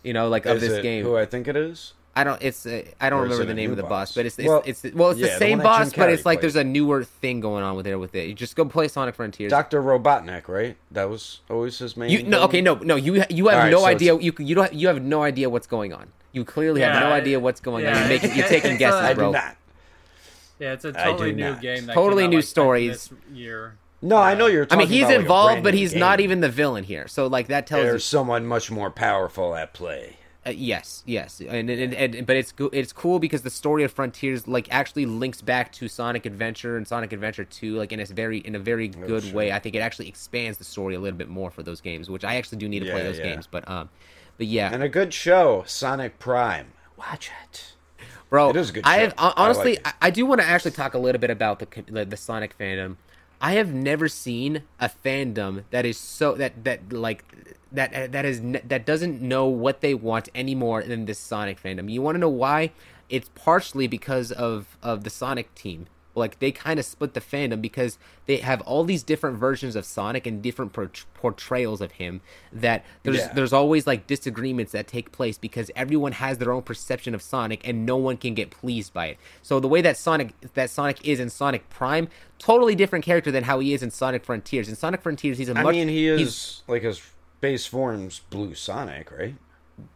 You know, like of Is this it game. Who I think it is? I don't. It's. Uh, I don't remember the name of the boss, boss? but it's. It's. Well, it's, well, it's yeah, the the same Jim boss, but it's like played. there's a newer thing going on with there with it. You just go play Sonic Frontiers. Doctor Robotnik, right? That was always his main. You no okay no no you you have right, no so idea it's- you you don't you have no idea what's going on. You clearly have Yeah, no idea what's going on. You're making you're [laughs] taking guesses, a- I bro. do not. Yeah, it's a totally new not. game. That Totally came out, new like, stories. This year. No, I know you're. I mean he's about, involved, brand but new he's not even the villain here. So like that tells There's you. someone much more powerful at play. Uh, yes, yes, and, and, and but it's it's cool because the story of Frontiers like actually links back to Sonic Adventure and Sonic Adventure Two, like in a very in a very good Oh, sure. way. I think it actually expands the story a little bit more for those games, which I actually do need to play those yeah. games. But um, but yeah, And a good show, Sonic Prime. Watch it. bro. It is a good I have hon- I honestly, like I, do want to actually talk a little bit about the, the the Sonic fandom. I have never seen a fandom that is so that that like that that is that doesn't know what they want anymore than this Sonic fandom. You want to know why? It's partially because of of the Sonic team. Like they kind of split the fandom because they have all these different versions of Sonic and different port- portrayals of him. That there's Yeah. there's always like disagreements that take place because everyone has their own perception of Sonic and no one can get pleased by it. So the way that Sonic that Sonic is in Sonic Prime, totally different character than how he is in Sonic Frontiers. In Sonic Frontiers, he's a much I mean, he is like his base form's Blue Sonic, right?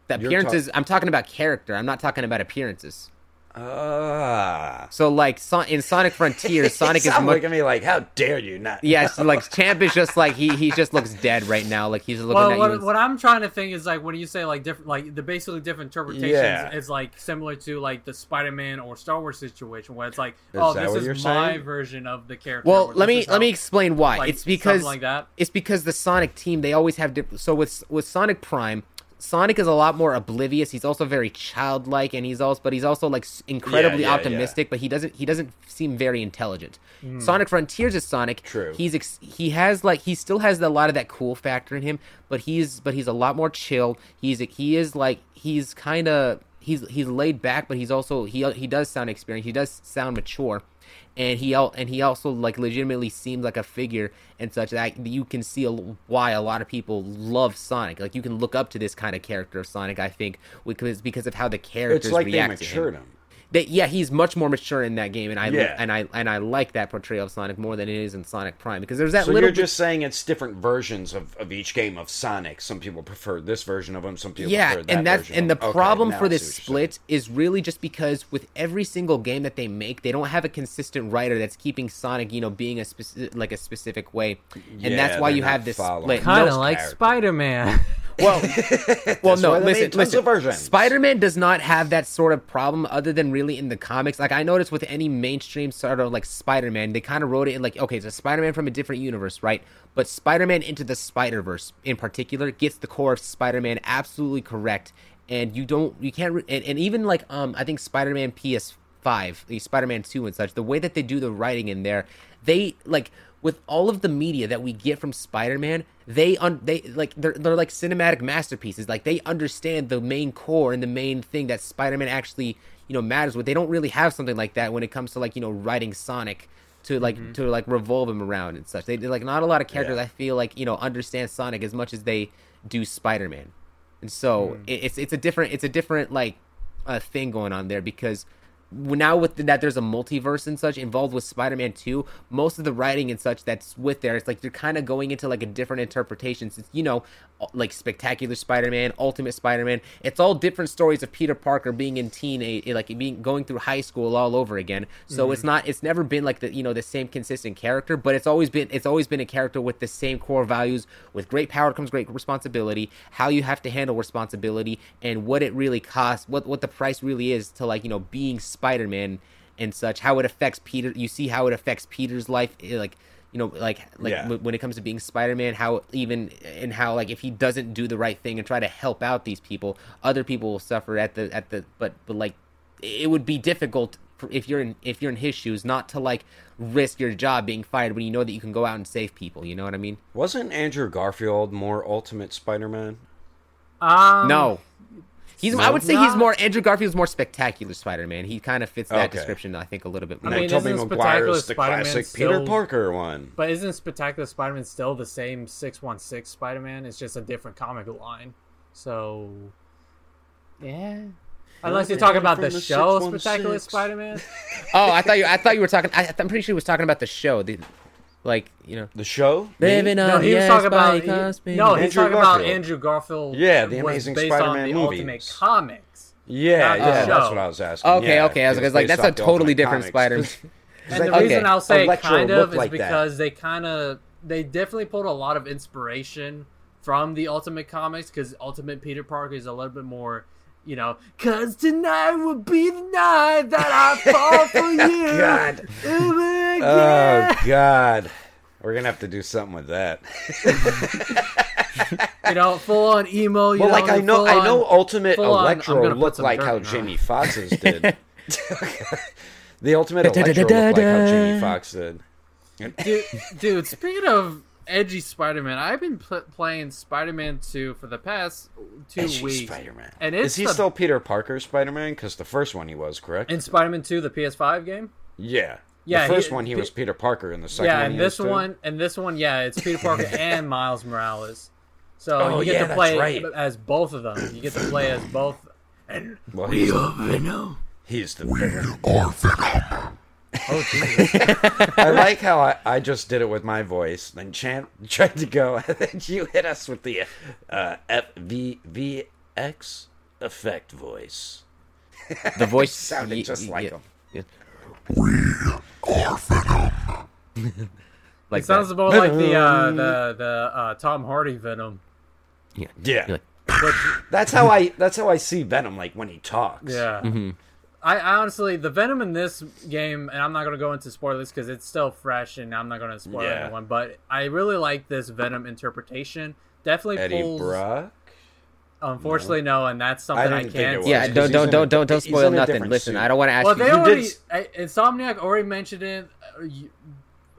the appearances. I'm talking about character. I'm not talking about appearances. Ah. So like Son- in Sonic Frontiers, [laughs] Sonic is much. looking at me like, how dare you not? Yeah, so, like [laughs] Champ is just like he he just looks dead right now. Like he's looking Well, at what, you. what I'm trying to think is like when you say like different, like the basically different interpretations Yeah. is like similar to like the Spider-Man or Star Wars situation where it's like, Is oh, this is my saying? version of the character. well, let me is let me explain why. like, it's because like that. it's because the Sonic team they always have different. So with with Sonic Prime, Sonic is a lot more oblivious. He's also very childlike, and he's also but he's also like incredibly Yeah, yeah, optimistic. But he doesn't he doesn't seem very intelligent. Hmm. Sonic Frontiers is Sonic. True. He's ex- he has like he still has a lot of that cool factor in him, but he's but he's a lot more chill. He's he is like he's kind of he's he's laid back, but he's also he he does sound experienced. He does sound mature and he and he also like legitimately seems like a figure and such that you can see a, why a lot of people love Sonic. Like you can look up to this kind of character of Sonic. I think because because of how the characters It's like they react to matured him. him. They, yeah, he's much more mature in that game, and I Yeah. and I and I like that portrayal of Sonic more than it is in Sonic Prime because there's that So little you're bit- just saying it's different versions of, of each game of Sonic. Some people prefer this version of him. Some people yeah prefer that and that's version and the of. Okay, problem for this see what you're split is really just because with every single game that they make they don't have a consistent writer that's keeping sonic you know being a specific like a specific way and Yeah, that's why you have this following. split kind of like. Spider-Man. [laughs] well [laughs] well no listen listen. spider-man does not have that sort of problem other than really in the comics. Like i noticed with any mainstream sort of like spider-man they kind of wrote it in like okay it's a spider-man from a different universe right? But spider-man into the spider-verse in particular gets the core of spider-man absolutely correct. And you don't you can't re- and, and even like um i think spider-man ps5 the spider-man 2 and such the way that they do the writing in there they like with all of the media that we get from Spider-Man, they un- they like they're they're like cinematic masterpieces. Like they understand the main core and the main thing that Spider-Man actually you know matters with. They don't really have something like that when it comes to like you know writing Sonic to like to like revolve him around and such. They like not a lot of characters Yeah. I feel like you know understand Sonic as much as they do Spider-Man, and so it, it's it's a different it's a different like uh, thing going on there because now with that there's a multiverse and such involved with spider-man 2 most of the writing and such that's with there it's like you're kind of going into like a different interpretation since you know like spectacular spider-man ultimate spider-man. It's all different stories of peter parker being in teen like being going through high school all over again. So it's not it's never been like the you know the same consistent character but it's always been it's always been a character with the same core values with great power comes great responsibility how you have to handle responsibility and what it really costs what what the price really is to like you know being spider-man and such how it affects peter you see how it affects peter's life eh, like you know like like Yeah. w- when it comes to being spider-man how even and how like if he doesn't do the right thing and try to help out these people other people will suffer at the at the but but like it would be difficult for, if you're in if you're in his shoes not to like risk your job being fired when you know that you can go out and save people you know what i mean Wasn't Andrew Garfield more Ultimate Spider-Man? Um, no he's i would say he's more andrew garfield's more spectacular spider-man he kind of fits that Okay. description i think a little bit more. I more mean, Tobey isn't Spectacular the Spider-Man classic Peter Parker one. But isn't Spectacular Spider-Man still the same 616 Spider-Man? It's just a different comic line. So, yeah. Unless you're talking about the, the show Spectacular Spider-Man. oh i thought you i thought you were talking I, i'm pretty sure he was talking about the show the like you know The show? Living Me? on No, he was yes, talking about by he- Cosby. no, he's Andrew talking about Andrew Garfield. Yeah, the was Amazing based Spider-Man on the movies. Ultimate Comics. Yeah, Not the yeah, that's what I was asking. Okay, yeah, okay. I was was like, that's a totally different Comics. Spider. 'Cause- [laughs] And the [laughs] Okay. reason I'll say Electro kind of is like that. because they kind of they definitely pulled a lot of inspiration from the Ultimate Comics because Ultimate Peter Parker is a little bit more, you know, cause tonight will be the night that I fall [laughs] for you. God. Oh God. Oh God, we're gonna have to do something with that. [laughs] you know, full on emo. You Well, know, like I know, I know, Ultimate on- I'm Electro gonna looked like how her Jamie Foxx's did. [laughs] the Ultimate Electro looked like how Jamie Foxx did. dude, dude, speaking of edgy Spider-Man, I've been pl- playing Spider-Man 2 for the past two Edgy weeks. Spider-Man. And it's Is he the- still Peter Parker Spider-Man? Because the first one he was, correct? In Spider-Man 2, the PS5 game? yeah. Yeah, The first he- one he Pe- was Peter Parker, and the second yeah, and he this was too? one, and this one, yeah, it's Peter Parker [laughs] and Miles Morales. So Oh, you get yeah, to play right. as both of them. You get to play as both. And Well, he's, Venom. he's the villain. Or Venom. [laughs] I like how I, I just did it with my voice, then Chan [laughs] tried to go, [laughs] and then you hit us with the uh, F V V X effect voice. The voice sounded y- just y- like yeah, him. yeah. like It sounds that. more like the uh, the the uh, Tom Hardy Venom. Yeah. Yeah. Like, That's how I that's how I see Venom like when he talks. yeah. Mm-hmm. I, I honestly, the Venom in this game, and I'm not gonna go into spoilers because it's still fresh, and I'm not gonna spoil Yeah. anyone. But I really like this Venom interpretation. Definitely Eddie pulls. Brock. Unfortunately, no, and that's something I, didn't think it can't. was. yeah, don't don't don't don't don't spoil nothing. Listen, suit. I don't want to ask Well, you. they You already did- uh, Insomniac already mentioned it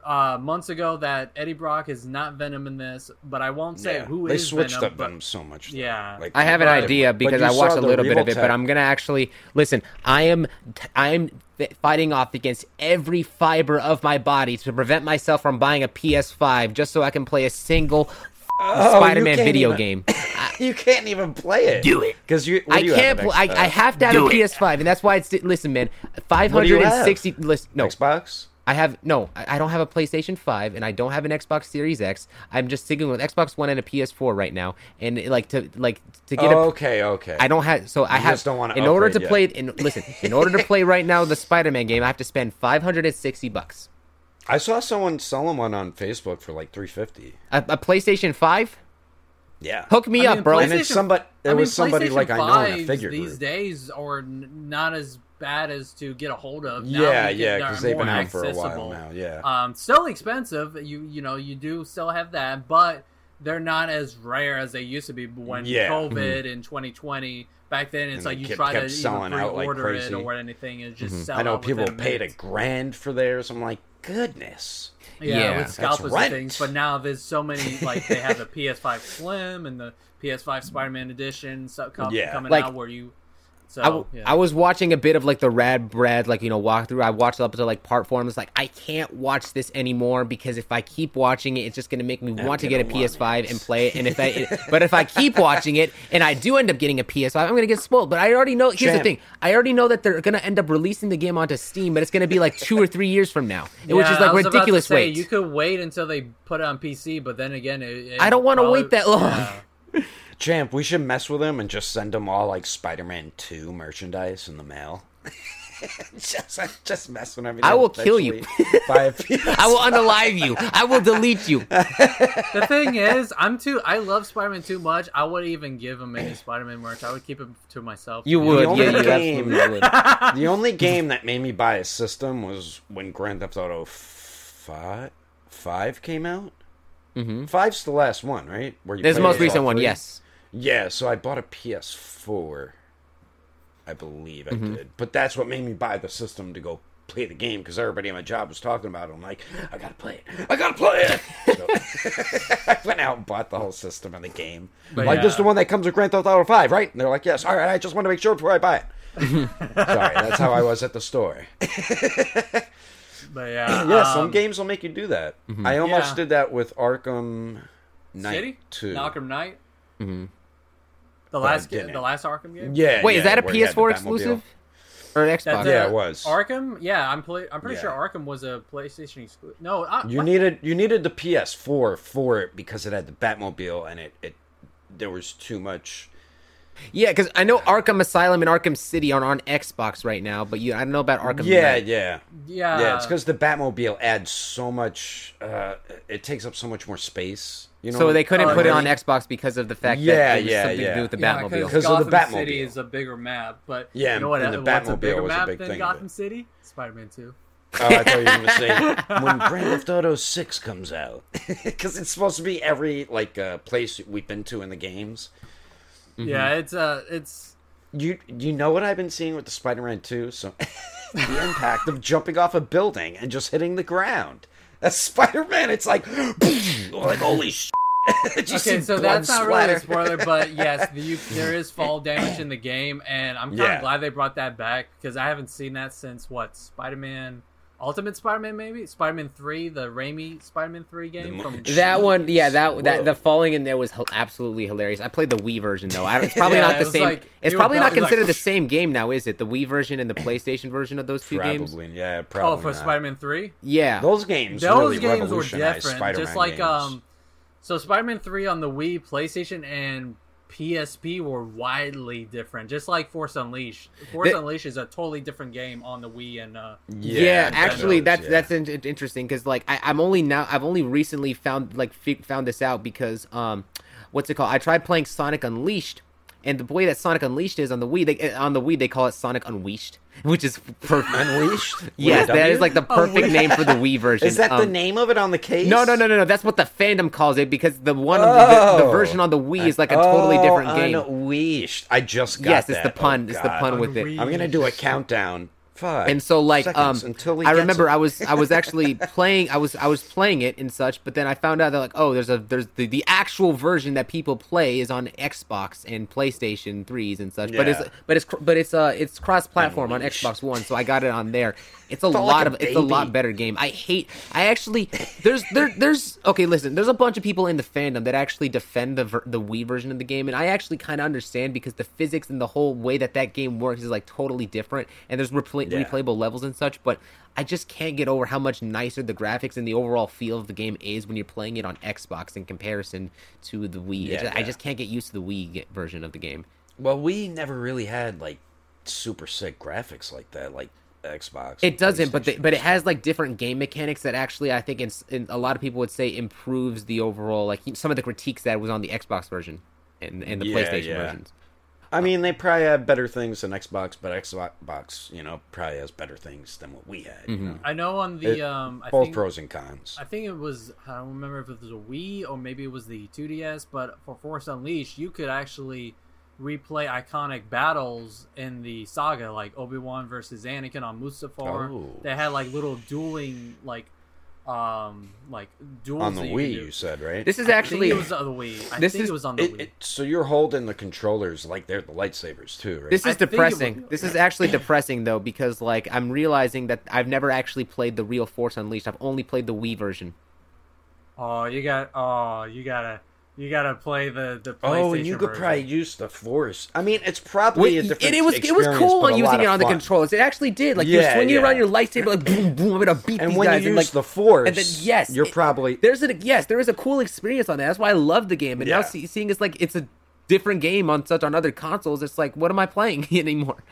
uh, months ago that Eddie Brock is not Venom in this, but I won't say Yeah. who they is switched Venom. up but- Venom so much. though. Yeah. Like, I have an idea But because I watched a little bit of it, Revoltech. but I'm gonna actually listen. I am I am fighting off against every fiber of my body to prevent myself from buying a PS5 just so I can play a single Oh, Spider-Man video even- game. [coughs] you can't even play it. Do it. because you. what I do you can't. Have, Pl- I, an X- I have to have Do a it. PS5, and that's why it's. Listen, man, five hundred and sixty. What do you hundred have? and sixty. Listen, no, Xbox. I have no. I I don't have a PlayStation Five, and I don't have an Xbox Series X. I'm just sticking with Xbox One and a PS4 right now, and like to like to get a. okay, okay. I don't have so I You have just don't wanna in order to upgrade play yet. in listen in order to play right now the [laughs] Spider-Man game I have to spend 560 bucks. I saw someone selling one on Facebook for like three fifty. A, a PlayStation 5? Yeah. Hook me I up, bro. And it's somebody- there I mean, was somebody, like, I know in a figure these group. days are n- not as bad as to get a hold of. Now Yeah, yeah, because they've been more out for a while now. Yeah. Um, still expensive. You you know you do still have that, but they're not as rare as they used to be when Yeah. COVID in 2020. Back then, it's And like you kept- try to kept even selling out like pre-order it crazy. or anything and just sell I know out people within paid a grand for theirs. I'm like, goodness. Yeah, Yeah, with that's scalpers and things. But now there's so many like they have the PS5 Slim and the PS5 Spider-Man edition so, com- Yeah. coming Like, out where you. So I, w- yeah. I was watching a bit of like the Rad Brad like you know walkthrough. I watched up to like part four. and was like, I can't watch this anymore because if I keep watching it, it's just gonna make me want to get a PS5 it. and play it. And if I, it- [laughs] but if I keep watching it and I do end up getting a PS5, I'm gonna get spoiled. But I already know. Here's the thing: I already know that they're gonna end up releasing the game onto Steam, but it's gonna be like two or three years from now, [laughs] which Yeah, is I like was about to ridiculous. say, Wait, You could wait until they put it on PC, but then again, it, it I don't wanna wait that long. Yeah. [laughs] Champ, we should mess with him and just send him all like Spider-Man Two merchandise in the mail. [laughs] just, just mess with him. I will kill you. eventually Buy a PS. I will unalive you. I will delete you. The thing is, I'm too. I love Spider-Man too much. I wouldn't even give him any Spider-Man merch. I would keep it to myself. You know? would, only yeah, you game- absolutely would. [laughs] the only game that made me buy a system was when Grand Theft Auto Five Five came out. Mm-hmm. Five's the last one, right? Where you This is the most recent one, yes. Yeah, so I bought a PS4. I believe I Mm-hmm. did, but that's what made me buy the system to go play the game because everybody in my job was talking about it. I'm like, I gotta play it. I gotta play it. So [laughs] [laughs] I went out and bought the whole system and the game. But like this, is the one that comes with Grand Theft Auto Five, right? And they're like, Yes. All right. I just want to make sure before I buy it. [laughs] Sorry, that's how I was at the store. But yeah, [clears throat] yeah, some um, games will make you do that. I almost Yeah. did that with Arkham Knight City, Two. Arkham Knight. Mm-hmm. The last, didn't. the last Arkham game. Yeah. Wait, yeah, is that a where you had the PS4 exclusive or an Xbox? That's Yeah, it was. Arkham. Yeah, I'm play, I'm pretty Yeah. sure Arkham was a PlayStation exclusive. No, I, You what? needed you needed the PS4 for it because it had the Batmobile and it, it there was too much. Yeah, because I know Arkham Asylum and Arkham City are on Xbox right now, but you, I don't know about Arkham. Yeah, Knight. yeah, yeah, yeah. It's because the Batmobile adds so much. Uh, it takes up so much more space. You know. So they couldn't Oh, put it on? Xbox because of the fact Yeah, that there was yeah, something to do with the Yeah, Batmobile. Because of the Gotham City is a bigger map, but Yeah, you know what? and the what's a Batmobile bigger was a map big than thing Gotham. City? Spider-Man Two. Oh, I thought you were gonna say [laughs] when Grand Theft Auto Six comes out [laughs] because it's supposed to be every like uh, place we've been to in the games. Mm-hmm. Yeah, it's uh, it's You you know what I've been seeing with the Spider-Man 2? So [laughs] the impact of jumping off a building and just hitting the ground. That's Spider-Man. It's like [laughs] like holy sh. [laughs] Just okay. So blood that's not really a spoiler, but [laughs] yes, the, you, there is fall damage in the game, and I'm kind of Yeah. glad they brought that back because I haven't seen that since what Spider-Man, Ultimate Spider-Man, maybe Spider-Man Three, the Raimi Spider-Man Three game from That one, yeah, that Whoa. that the falling in there was h- absolutely hilarious. I played the Wii version though. I, it's [laughs] probably Yeah, not the was same. like- it's probably not probably like- considered the same game now, is it? The Wii version and the PlayStation version of those two games. Probably, yeah, probably. Oh, for not. Spider-Man Three. Yeah, Those games, Those really games were different. Spider-Man just like games. um, so Spider-Man Three on the Wii, PlayStation, and PSP were widely different. Just like Force Unleashed. Force The- Unleashed is a totally different game on the Wii and uh, Yeah, actually, that's yeah. that's in- interesting because like I, I'm only now I've only recently found like fi- found this out because um, what's it called? I tried playing Sonic Unleashed, and the way that Sonic Unleashed is on the Wii, they on the Wii they call it Sonic Unleashed, [laughs] which is perfect. [laughs] Unleashed. [laughs] yes, that is like the perfect name for the Wii version. Is that the Um, name of it on the case? No, no, no, no, no. That's what the fandom calls it because the one of the, the, Oh. version on the Wii is like a totally different Oh, game. Unleashed. I just got Yes, it's that. the pun. Oh, it's the God. pun with it. Unleashed. I'm gonna do a countdown. Five. and so like um i remember i was i was [laughs] actually playing i was i was playing it and such but then i found out that like oh there's a there's the, the actual version that people play is on xbox and playstation 3s and such but it's but it's but it's uh it's cross platform on xbox one so i got it on there. It's a Felt lot like a of it's a lot better game. I hate i actually there's there there's okay listen there's a bunch of people in the fandom that actually defend the ver- the wii version of the game and i actually kind of understand because the physics and the whole way that that game works is like totally different and there's repla- Yeah. replayable levels and such, but I just can't get over how much nicer the graphics and the overall feel of the game is when you're playing it on Xbox in comparison to the Wii. Yeah, ju- I just can't get used to the Wii version of the game. Well, we never really had like super sick graphics like that, like Xbox. It doesn't, but the, but it has like different game mechanics that actually I think it's, in, a lot of people would say improves the overall like some of the critiques that was on the Xbox version and, and the Yeah, PlayStation yeah. versions. I mean, they probably have better things than Xbox, but Xbox, you know, probably has better things than what we had. Mm-hmm. know? I know on the It- um I Both think, pros and cons. I think it was I don't remember if it was a Wii or maybe it was the 2DS, but for Force Unleashed, you could actually replay iconic battles in the saga, like Obi Wan versus Anakin on Mustafar. Oh. They had like little dueling, like um, like duels on the that you Wii, do. you said, right? This is I think actually it was on the Wii. I This think is- it was on the It- Wii. it- so you're holding the controllers like they're the lightsabers too, right? This is think it depressing. would- This is actually depressing though because like I'm realizing that I've never actually played the real Force Unleashed. I've only played the Wii version. oh, you got oh, you gotta you gotta play the the PlayStation oh, and you could version. probably use the Force. I mean, it's probably Wait, a different. and it was it was cool on using it of on the fun. controllers. It actually did. Like you're swinging yeah. around your lightsaber like boom boom. I'm gonna beat And these when guys. you and, use like, the Force, and then yes, you're it- probably there's a yes there is a cool experience on that. That's why I love the game. And now see, seeing it's like it's a different game on such on other consoles. It's like what am I playing [laughs] anymore?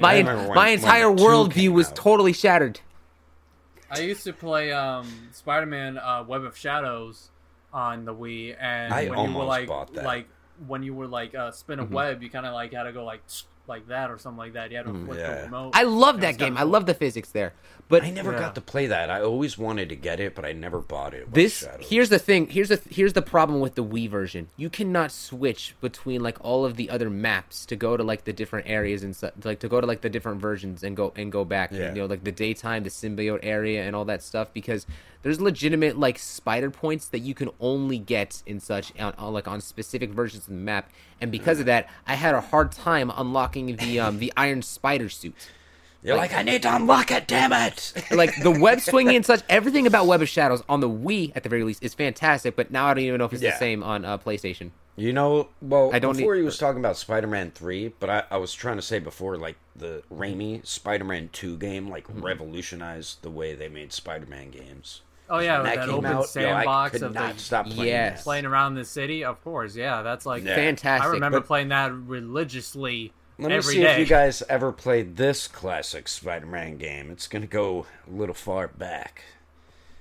My when- my entire worldview was out. totally shattered. I used to play um, Spider-Man uh, Web of Shadows on the Wii, and I when you were like, bought that. like when you were like uh, spin a web, you kind of like had to go like like that or something like that. You had to flip yeah. the remote. I love that was kinda game. I love the physics there. But I never Yeah. got to play that. I always wanted to get it, but I never bought it. This Shadows. here's the thing here's the here's the problem with the Wii version. You cannot switch between like all of the other maps to go to like the different areas and stuff, like to go to like the different versions and go and go back. Yeah. You know, like the daytime, the symbiote area, and all that stuff because there's legitimate like spider points that you can only get in such on, on like on specific versions of the map, and because of that, I had a hard time unlocking the um the Iron Spider suit. You're like, I need to unlock it. Damn it! [laughs] like the web swinging and such everything about web of shadows on the wii at the very least is fantastic but now i don't even know if it's Yeah. the same on uh, playstation You know, well, I don't before need- he was talking about Spider-Man Three, but I, I was trying to say before, like the Raimi Spider-Man Two game, like Mm-hmm. revolutionized the way they made Spider-Man games. Oh yeah, with that that, open out, yo, I sandbox could of not the stop playing. Yes. playing around the city. Of course, yeah, that's like Yeah. fantastic I remember but- playing that religiously Let me every see day. if you guys ever played this classic Spider-Man game. It's gonna go a little far back.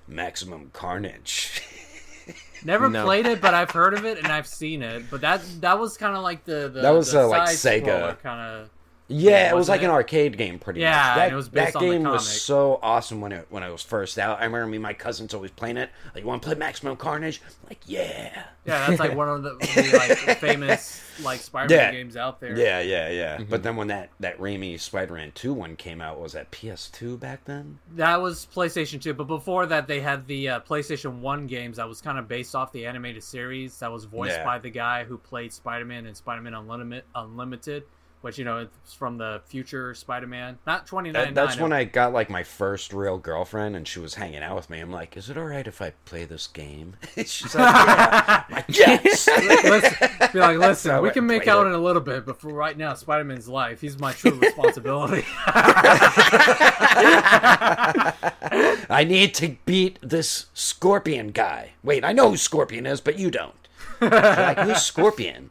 Maximum Carnage. [laughs] Never No. played it, but I've heard of it and I've seen it. But that that was kind of like the, the That was, the uh, like, Sega. kind of. Yeah, it was wasn't like an arcade game, pretty Yeah, much. That, and it was based that on the game was comic. so awesome when it when it was first out. I remember me, and my cousins always playing it. Like, you want to play Maximum Carnage? I'm like, yeah, Yeah, that's like one of the, the like [laughs] famous like Spider-Man Yeah. games out there. yeah, yeah, yeah. Mm-hmm. But then when that that Raimi Spider-Man Two one came out, was that PS2 back then? That was PlayStation 2, but before that, they had the uh, PlayStation 1 games that was kind of based off the animated series that was voiced Yeah. by the guy who played Spider Man and Spider Man Unlimited, Unlimited, which, you know, it's from the future Spider Man. Not 29. That, that's when oh. I got like my first real girlfriend, and she was hanging out with me. I'm like, "Is it all right if I play this game?" [laughs] She's like, "Yeah." Like, "Yes." [laughs] listen, be like, [laughs] listen, we can make out it. in a little bit, but for right now, Spider Man's life, he's my true responsibility. I need to beat this Scorpion guy. Wait, I know who Scorpion is, but you don't. Like, who's Scorpion?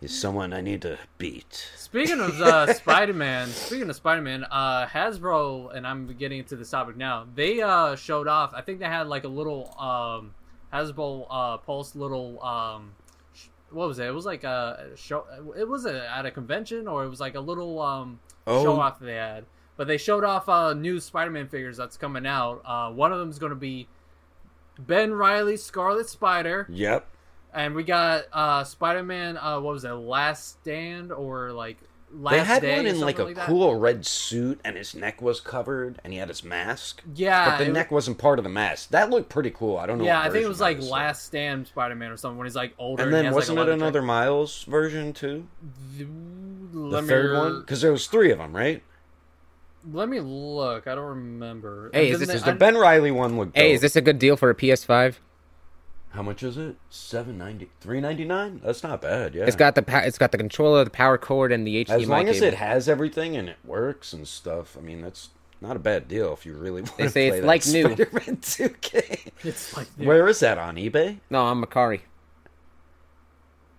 He's someone I need to beat. Speaking of uh, [laughs] Spider-Man, speaking of Spider-Man, uh, Hasbro, and I'm getting into this topic now. They uh, showed off. I think they had like a little um, Hasbro uh, Pulse little um, sh- what was it? It was like a show. It was a, at a convention, or it was like a little um, Oh. show off they had. But they showed off uh, new Spider-Man figures that's coming out. Uh, one of them is going to be Ben Reilly, Scarlet Spider, Yep. And we got uh, Spider-Man. Uh, what was it? Last Stand or like Last They had Day one in like a something that? cool red suit, and his neck was covered, and he had his mask. Yeah, but the it- neck wasn't part of the mask. That looked pretty cool. I don't know. Yeah, what I think it was that like is, so. Last Stand Spider-Man or something when he's like older. And he then has, wasn't like, it another jacket. Miles version too? The Let me third one, because there was three of them, right? Let me look. I don't remember. Hey, is this- they- The Ben Reilly one looked. Hey, dope. is this a good deal for a PS5? How much is it? Seven ninety, three ninety nine. That's not bad. Yeah, It's got the pa- it's got the controller, the power cord, and the HDMI as long as it has everything and it works and stuff. I mean, that's not a bad deal if you really want to say play it's that like new. Spider-Man 2K. [laughs] It's like Where is that on eBay? no, I'm Mercari.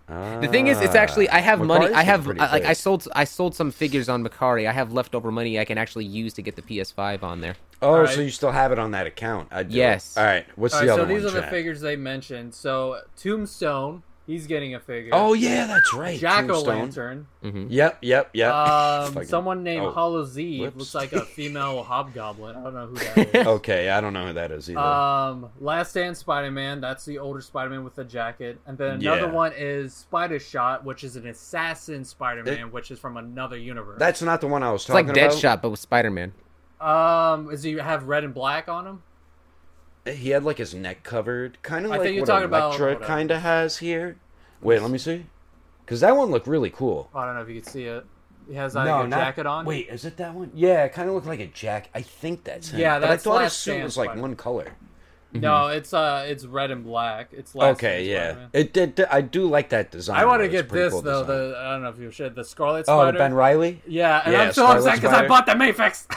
The thing is, it's actually I have Ah, money. I have I, like I sold I sold some figures on Mercari. I have leftover money I can actually use to get the PS5 on there. Oh, Alright. so you still have it on that account? I do. Yes. All right. What's All the right, other so these one? are the figures they mentioned. So Tombstone, he's getting a figure. Oh yeah, that's right. Jack O' Tombstone. Lantern. Yep, yep, yep. Um, Fucking- someone named oh, Hallows' Eve whoops. looks like a female [laughs] hobgoblin. I don't know who that [laughs] is. Okay, I don't know who that is either. Um, Last Stand Spider Man. That's the older Spider Man with the jacket. And then another Yeah. one is Spider Shot, which is an assassin Spider Man, which is from another universe. that's not the one I was talking about. It's like talking about. Deadshot, but with Spider Man. Um, does he have red and black on him? He had like his neck covered, kind of I like what about- kind of has here. Wait, let me see. Because that one looked really cool. I don't know if you can see it. He has like a jacket on. Wait, is it that one? Yeah, it kind of looked like a jacket. I think that's him. Yeah, but I thought his suit was like one color. No, it's uh, it's red and black. It's Last okay, yeah, Spider-Man. it did. I do like that design. I want to get this cool though. design. The I don't know if you should the Scarlet oh, Spider. the Ben Reilly. Yeah, and Yeah, I'm so Scarlet upset because I bought the Mafex.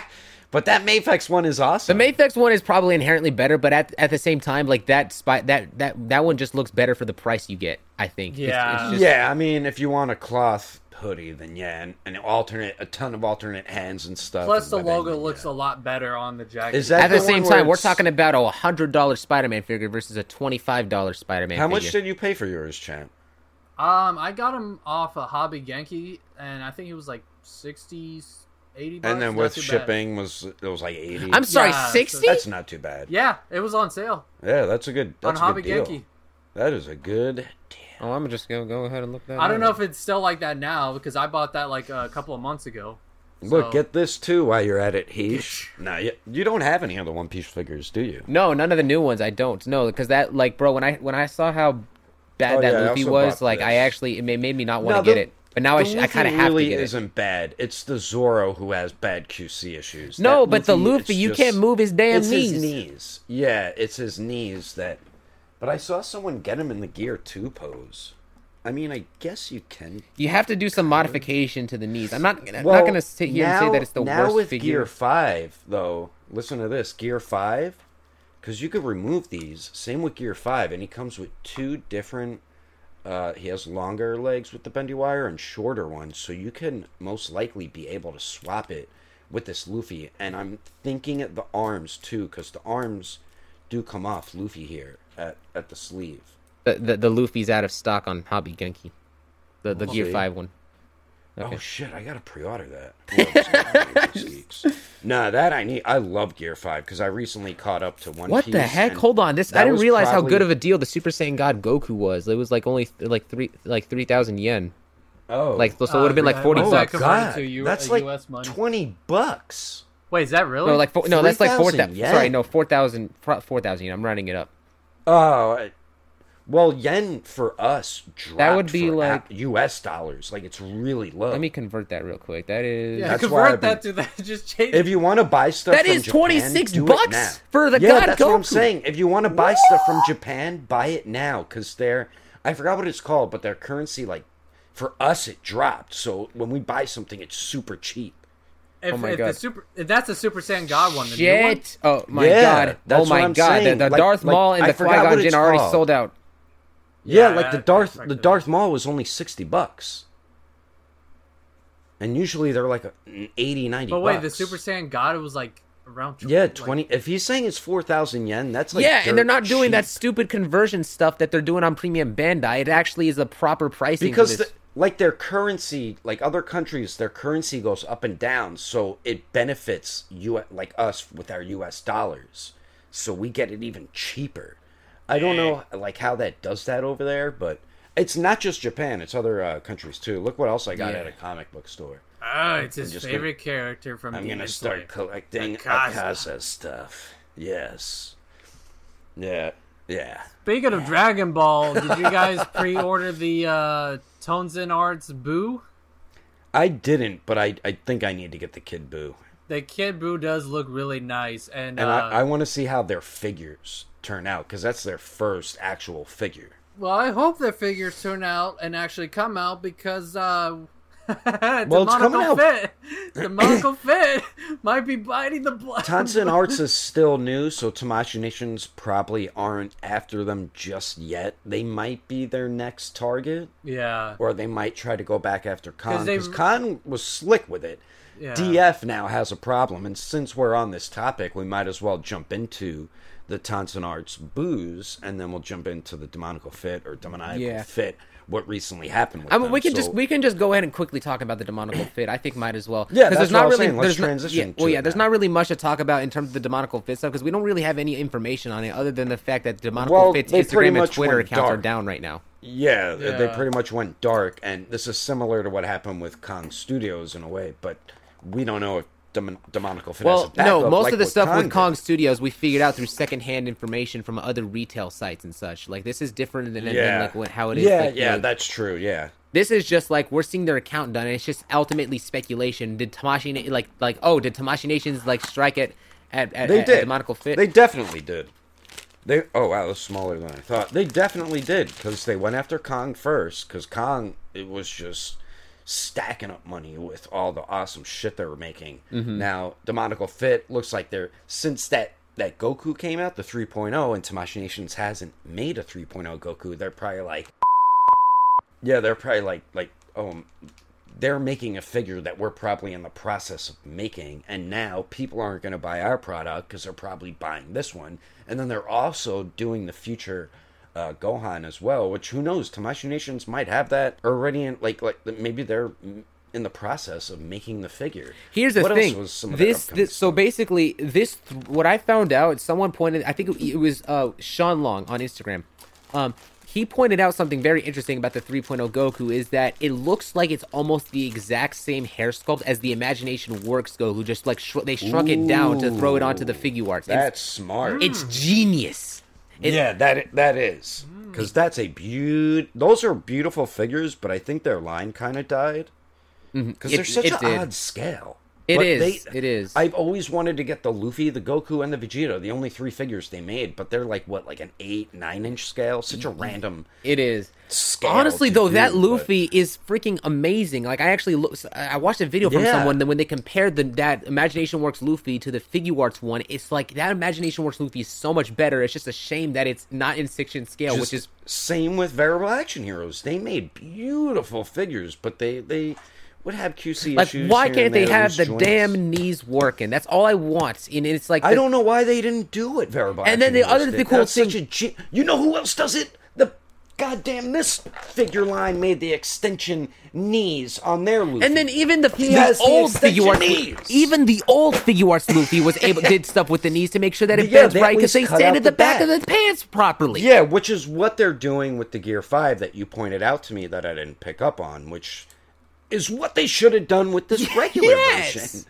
[laughs] [laughs] But that Mafex one is awesome. The Mafex one is probably inherently better, but at at the same time, like that spy that that that one just looks better for the price you get. I think. It's- Yeah. it's just- yeah, I mean, if you want a cloth hoodie, then yeah, and, and alternate a ton of alternate hands and stuff. Plus, and the but then, logo looks yeah. a lot better on the jacket. Is that At the, the same time, we're talking about a hundred dollar Spider Man figure versus a twenty five dollar Spider Man. How much did you pay for yours, champ? Um, I got him off a Hobby Genki, and I think it was like 60, 80 bucks. And then not with too bad. shipping was it was like eighty. I'm sorry, Yeah, so sixty. that's not too bad. Yeah, it was on sale Yeah, that's a good. That's on a Hobby good deal. Genki. That is a good. Oh, I'm just gonna go ahead and look that. I don't up. know if it's still like that now because I bought that like a couple of months ago. Look, get this too while you're at it, Heesh. nah, you, you don't have any other One Piece figures, do you? No, none of the new ones. I don't. No, because that like, bro, when I when I saw how bad Oh, that yeah, Luffy was, bought like, I actually it ma- made me not want to get it. But now I, sh- I kind of have really to get it. isn't bad. It's the Zoro who has bad QC issues. No, That but the it's Luffy, you just- can't move his damn it's knees. his knees. Yeah, it's his knees that. But I saw someone get him in the Gear Two pose. I mean, I guess you can. You have to do some modification to the knees. I'm not. I'm Well, not gonna sit here and say that it's the now worst with figure. Gear Five, though. Listen to this, Gear Five, because you could remove these. Same with Gear Five, and he comes with two different. Uh, he has longer legs with the bendy wire and shorter ones, so you can most likely be able to swap it with this Luffy. And I'm thinking at the arms too, because the arms do come off Luffy here at at the sleeve. The, the the Luffy's out of stock on Hobby Genki. The the Gear see. Five one. Oh shit! I gotta pre-order that. [laughs] nah, that I need. I love Gear Five because I recently caught up to One What Piece. the heck? Hold on. This I didn't was realize how good of a deal the Super Saiyan God Goku was. It was like only like three like three thousand yen. Oh, Like so, it would have been like Uh, forty what oh bucks. god, U- that's uh, like US money? twenty bucks. Wait, is that really? No, like four, no, that's like four 3,000 thousand. yen. Sorry, no, four thousand. Four thousand. I'm rounding it up. Oh, I- well, yen for us dropped That would be for like- U.S. dollars. Like it's really low. Let me convert that real quick. That is yeah, that's convert I've that to that. [laughs] Just change. if you want to buy stuff, that from is twenty six bucks for the yeah, God that's what I'm saying. If you want to buy stuff from Japan, buy it now because they're I forgot what it's called, but their currency like for us it dropped. So when we buy something, it's super cheap. If, oh my if God. The super, if that's the Super Saiyan God one. The new one? shit. Oh my Yeah, god. that's Oh my what I'm god. saying. The, the Like- Darth like, Maul and I the forgot Qui Gon Jinn are already called. sold out. Yeah, Yeah, like the I- I Darth the Darth Maul was only 60 bucks. And usually they're like a- mm, 80 90 But wait, the. Super Saiyan God was like around. tw- Yeah, like- 20 if he's saying it's 4000 yen, that's like yeah, and they're dirt not doing that stupid conversion stuff that they're doing on Premium Bandai. It actually is the proper pricing for because this. the, like their currency like other countries their currency goes up and down so it benefits you like us with our us dollars so we get it even cheaper i don't know like how that does that over there but it's not just japan it's other uh, countries too look what else i got Yeah. at a comic book store Oh, it's his just favorite character from. i'm Demon gonna start Slayer. collecting Akaza. akaza stuff yes yeah yeah Speaking of Dragon Ball, did you guys [laughs] pre-order the uh, Tones and Arts Boo? i didn't but i i think i need to get the kid boo The Kid Boo does look really nice, and, And uh, I, I want to see how their figures turn out because that's their first actual figure. well, I hope their figures turn out and actually come out because uh, Well, it's coming out- Fit, Demonical [clears throat] Fit might be biting the blood. Tansen [laughs] Arts is still new, so Tamashi Nations probably aren't after them just yet. They might be their next target, yeah, or they might try to go back after Kong because Kong was slick with it. yeah. DF now has a problem, and since we're on this topic, we might as well jump into the Tansen Arts booze, and then we'll jump into the demonical fit or demoniacal Yeah. fit. What recently happened with I mean, them. we can So- just we can just go ahead and quickly talk about the demonical [clears throat] fit. I think might as well. Yeah, 'Cause that's there's what I not was really saying. Let's there's not- transition yeah, to well, yeah, there's now. not really much to talk about in terms of the demonical fit stuff because we don't really have any information on it other than the fact that demonical Well, fit's pretty Instagram and much Twitter went accounts are down right now. Yeah, they pretty much went dark, and this is similar to what happened with Kong Studios in a way, but we don't know if Dem- Demonical Fit Well, no, most like of the stuff Kong with did. Kong Studios we figured out through secondhand information from other retail sites and such. Like this is different than, than like what, how it is. Yeah, like, yeah, know, that's true. Yeah, This is just like we're seeing their account done, and it's just ultimately speculation. Did Tamashi like like oh did Tamashi Nations like strike at at, at, they at did. Demonical Fit? They definitely did. They oh wow, that's smaller than I thought. They definitely did because they went after Kong first because Kong it was just stacking up money with all the awesome shit they were making. Mm-hmm. Now Demonical Fit looks like they're since that that Goku came out the 3.0 and Tamashi Nations hasn't made a 3.0 Goku. They're probably like yeah, they're probably like like oh they're making a figure that we're probably in the process of making and now people aren't going to buy our product because they're probably buying this one and then they're also doing the future uh, gohan as well which who knows tamashi nations might have that already in like like maybe they're in the process of making the figure Here's the What thing. was some of this, this so basically this what I found out. Someone pointed. I think it was uh, Sean Long on Instagram. Um, he pointed out something very interesting about the 3.0 Goku is that it looks like it's almost the exact same hair sculpt as the Imagination Works Goku. Just like shr- they shrunk it down to throw it onto the Figuarts. It's, that's smart it's genius. It- yeah, that that is mm. because that's a beaut. Those are beautiful figures, but I think their line kind of died mm-hmm. because It- they're such an did. odd scale. It But is, it is. I've always wanted to get the Luffy, the Goku, and the Vegeta. The only three figures they made, but they're like what, like an eight, nine inch scale. Such a random. It is. Scale Honestly, though, that do, but- Luffy is freaking amazing. Like, I actually look, I watched a video from Yeah. someone that when they compared the that Imagination Works Luffy to the Figuarts one, it's like that Imagination Works Luffy is so much better. It's just a shame that it's not in six inch scale, Just which is same with variable action heroes. They made beautiful figures, but they they would have QC like, issues. why can't they have the joints. damn knees working? That's all I want. And it's like I don't know why they didn't do it, variable. And then the other the cool That's thing- such a you know who else does it? The goddamn this figure line made the extension knees on their Luffy. And then even the, He the has the old Figuarts, knees. even the old Figuarts Luffy was able did stuff with the knees to make sure that it Yeah, bends right because they stand at the, the back, of the pants properly. Yeah, which is what they're doing with the Gear 5 that you pointed out to me that I didn't pick up on, which is what they should have done with this [laughs] regular Yes. version.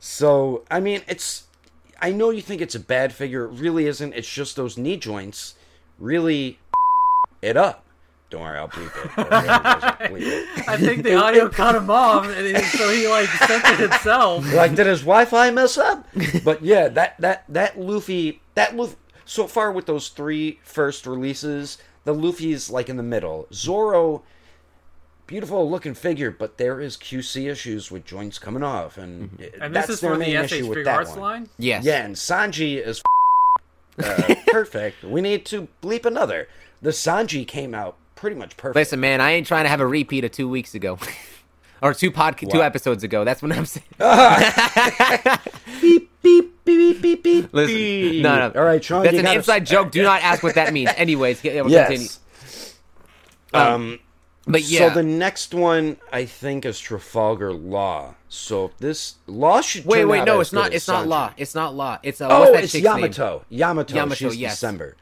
So, I mean, it's. I know you think it's a bad figure. It really isn't. It's just those knee joints really [laughs] it up. Don't worry, I'll bleep it. Bleep it. [laughs] I think the audio cut him off, and it- so he like censored himself. like did his Wi-Fi mess up? But yeah, that that that Luffy that Luffy so far with those three first releases, the Luffy's like in the middle. Zoro, beautiful looking figure, but there is QC issues with joints coming off, and it- And that's this is their for the main SH issue with that Arts one. line. Yes. Yeah, and Sanji is uh, [laughs] perfect. We need to bleep another. the Sanji came out pretty much perfect. Listen, man, I ain't trying to have a repeat of two weeks ago. [laughs] or two pod two episodes ago. That's what I'm saying. [laughs] beep beep beep beep beep beep. Listen, beep. no, no. All right, Sean. That's an gotta- inside joke. Do not ask what that means. Anyways, yeah, we'll continue. Yes. Um. But yeah, So the next one I think is Trafalgar Law. So this Law should wait, wait, no, it's not. It's not Sanji. Law. It's not Law. It's uh, Oh, that it's chick's name? Yamato. Yamato. Yamato, She's yes. December.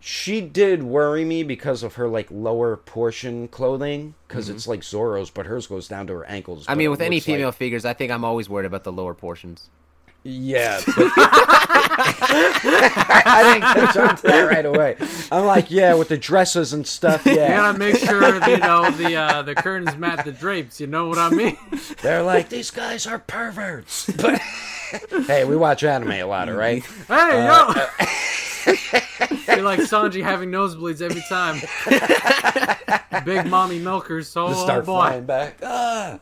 She did worry me because of her like lower portion clothing, because it's like Zoro's, but hers goes down to her ankles. Mm-hmm. I mean, with any looks like- female figures, I think I'm always worried about the lower portions. Yeah, [laughs] but I didn't catch on to that right away. I'm like, yeah, with the dresses and stuff. Yeah. You Yeah, gotta make sure you know the uh, the curtains match the drapes. You know what I mean? they're like these guys are perverts. But [laughs] hey, we watch anime a lot, all right? Hey Uh, yo! [laughs] You're like Sanji having nosebleeds every time. Big mommy milkers. Oh, to start oh boy. flying back. Ah.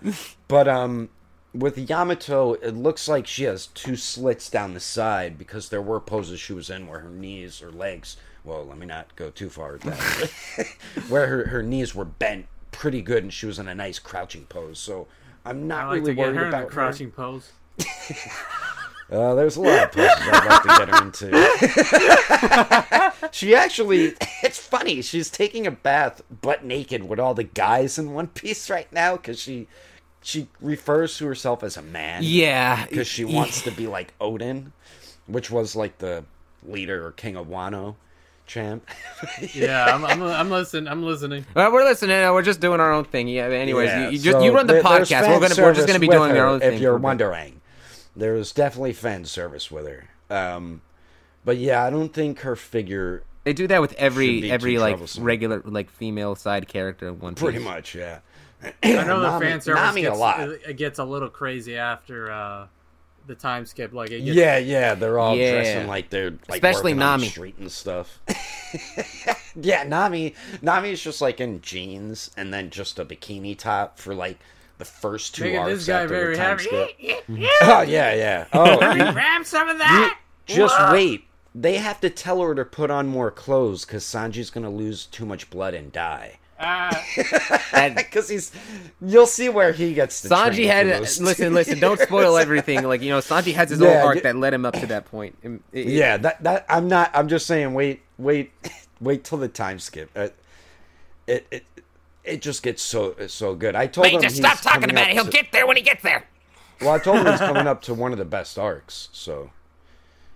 But um, with Yamato, it looks like she has two slits down the side because there were poses she was in where her knees or legs. Well, let me not go too far with that. [laughs] where her, her knees were bent pretty good, and she was in a nice crouching pose. So I'm not like really to get worried her in about a her. crouching pose. [laughs] Uh, there's a lot of poses I'd like to get her into. [laughs] she actually, it's funny. She's taking a bath butt naked with all the guys in one piece right now because she she refers to herself as a man. Yeah, because she wants to be like Oden, which was like the leader or king of Wano champ. [laughs] Yeah, I'm, I'm, I'm listening. I'm listening. Well, we're listening. uh, We're just doing our own thing. Yeah. Anyways, Yeah, you, you just so you run the there- podcast. We're gonna we're just gonna be doing her, our own thing. If you're for a bit. wondering, there's definitely fan service with her. Um, but yeah, I don't think her figure They do that with every every like regular like female side character in one. pretty Piece. much, yeah. I know the Nami- fan service Nami gets, a lot. It gets a little crazy after uh, the time skip. Like, it gets, Yeah, yeah, they're all Yeah. dressing like they're like Especially working on the Nami. street and stuff. [laughs] yeah, Nami, Nami's just like in jeans and then just a bikini top for like the first two Making arcs this guy after very the time happy. skip. [laughs] [laughs] oh yeah, yeah. Oh, you- Grab some of you- that. just wait. They have to tell her to put on more clothes because Sanji's gonna lose too much blood and die. [laughs] Uh, And Because he's, you'll see where he gets. The Sanji had listen, listen. Don't [laughs] spoil everything. Like you know, Sanji has his Yeah, own arc y- that led him up to that point. It- it- Yeah, that that I'm not. I'm just saying. Wait, wait, [laughs] wait till the time skip. Uh, it it it just gets so so good. I told Wait, him just stop talking about it. He'll to- get there when he gets there. Well, I told him he's coming up to one of the best arcs. So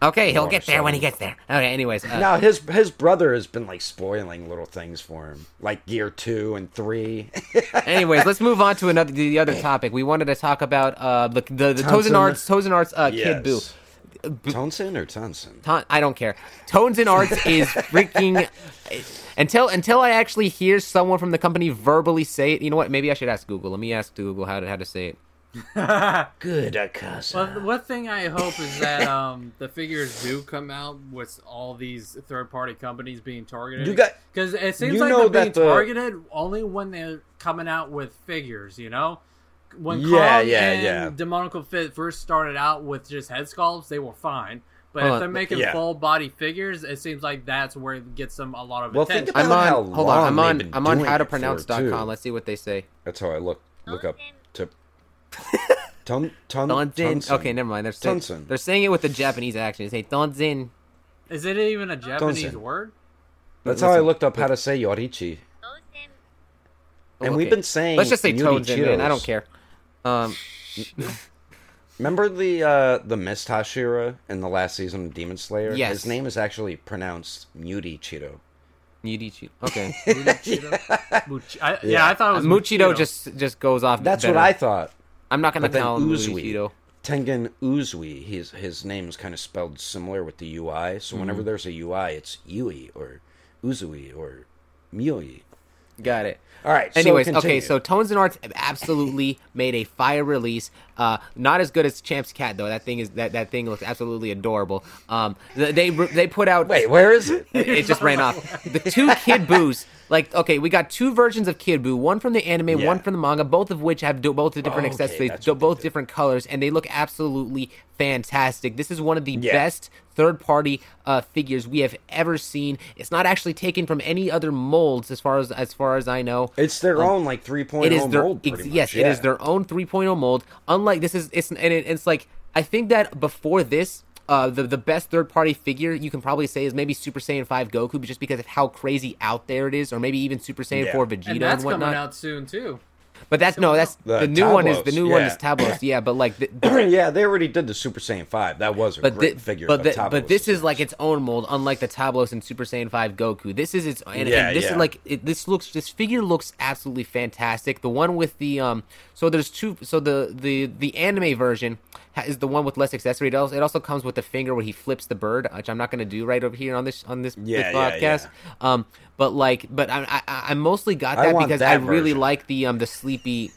Okay, he'll get there when he gets there. Okay, anyways. Uh, now his his brother has been like spoiling little things for him, like Gear Two and Three. [laughs] Anyways, let's move on to another the other topic. We wanted to talk about uh the the, the Tozen. Arts Tozen Arts uh, Kid Boo. Yes. Tonson or Tonson? Ton- I don't care. Tones and Arts is freaking [laughs] until until I actually hear someone from the company verbally say it. You know what? Maybe I should ask Google. Let me ask Google how to how to say it. [laughs] Good, Akasa. Well, one thing I hope is that um, the figures do come out with all these third-party companies being targeted. You got- because it seems you like know they're being the- targeted only when they're coming out with figures. You know, when Yeah, Kong yeah, and yeah. Demonical Fit first started out with just head sculpts, they were fine. But Hold if they're making Yeah. full body figures, it seems like that's where it gets them a lot of Well, attention. think I'm about how on. Hold on. I'm on. I'm on doing how to it for, pronounce.com. Let's see what they say. That's how I look look up to. [laughs] Ton ton Tonzin. Tonson. Okay, never mind. They're saying, Tonson. they're saying it with the Japanese accent. They say Tonzin. Is it even a Japanese Tonson. word? That's how I Listen, looked up how to say Yoriichi. And we've Okay. been saying Let's just say Yuri Tonzin, man. I don't Chiros. care. Um, [laughs] Remember the uh, the Mist Hashira in the last season of Demon Slayer? Yes. His name is actually pronounced Muti Chiro. Yudichi. Okay. Much- [laughs] I, yeah. I thought it was Muchido just just goes off. That's better. what I thought. I'm not gonna But then call him Uzui. Tengen Uzui, his his name is kind of spelled similar with the UI. So whenever Mm-hmm. there's a UI, it's Yui or Uzui or Mui. Got it. All right. so Anyways, okay, so Tones and Arts absolutely [laughs] made a fire release Uh, not as good as Champ's cat though. That thing is that, that thing looks absolutely adorable. Um, they they put out Wait, where is it? [laughs] it just ran off. The two Kid Boos, like okay, we got two versions of Kid one from the anime, Yeah. one from the manga, both of which have do- both the different Oh, okay, accessories, do- both different colors, and they look absolutely fantastic. This is one of the Yeah. best third-party uh, figures we have ever seen. It's not actually taken from any other molds, as far as as far as I know. It's their own like 3.0 It is their mold. ex- pretty yes, much, it is their own 3.0 mold. Unlike this is it's and it, it's like I think that before this. Uh, the the best third party figure you can probably say is maybe Super Saiyan 5 Goku, just because of how crazy out there it is, or maybe even Super Saiyan Yeah. 4 And Vegeta and and, that's whatnot. coming out soon too. But that's no, that's The the, new one is the Tablos, new one is Tablos, yeah. But like, the, [clears throat] yeah, they already did the Super Saiyan 5. That was a but great thi- figure. but the- Tablos but this is like its own mold, unlike the Tablos and Super Saiyan 5 Goku. This is its and, Yeah, and this yeah. is like it, this looks this figure looks absolutely fantastic. The one with the um, so there's two. So the the the anime version ha- is the one with less accessory. It also, it also comes with the finger where he flips the bird, which I'm not going to do right over here on this on this, Yeah, yeah, podcast. Um, but like, but I I, I mostly got that because that I really like the um the sleepy.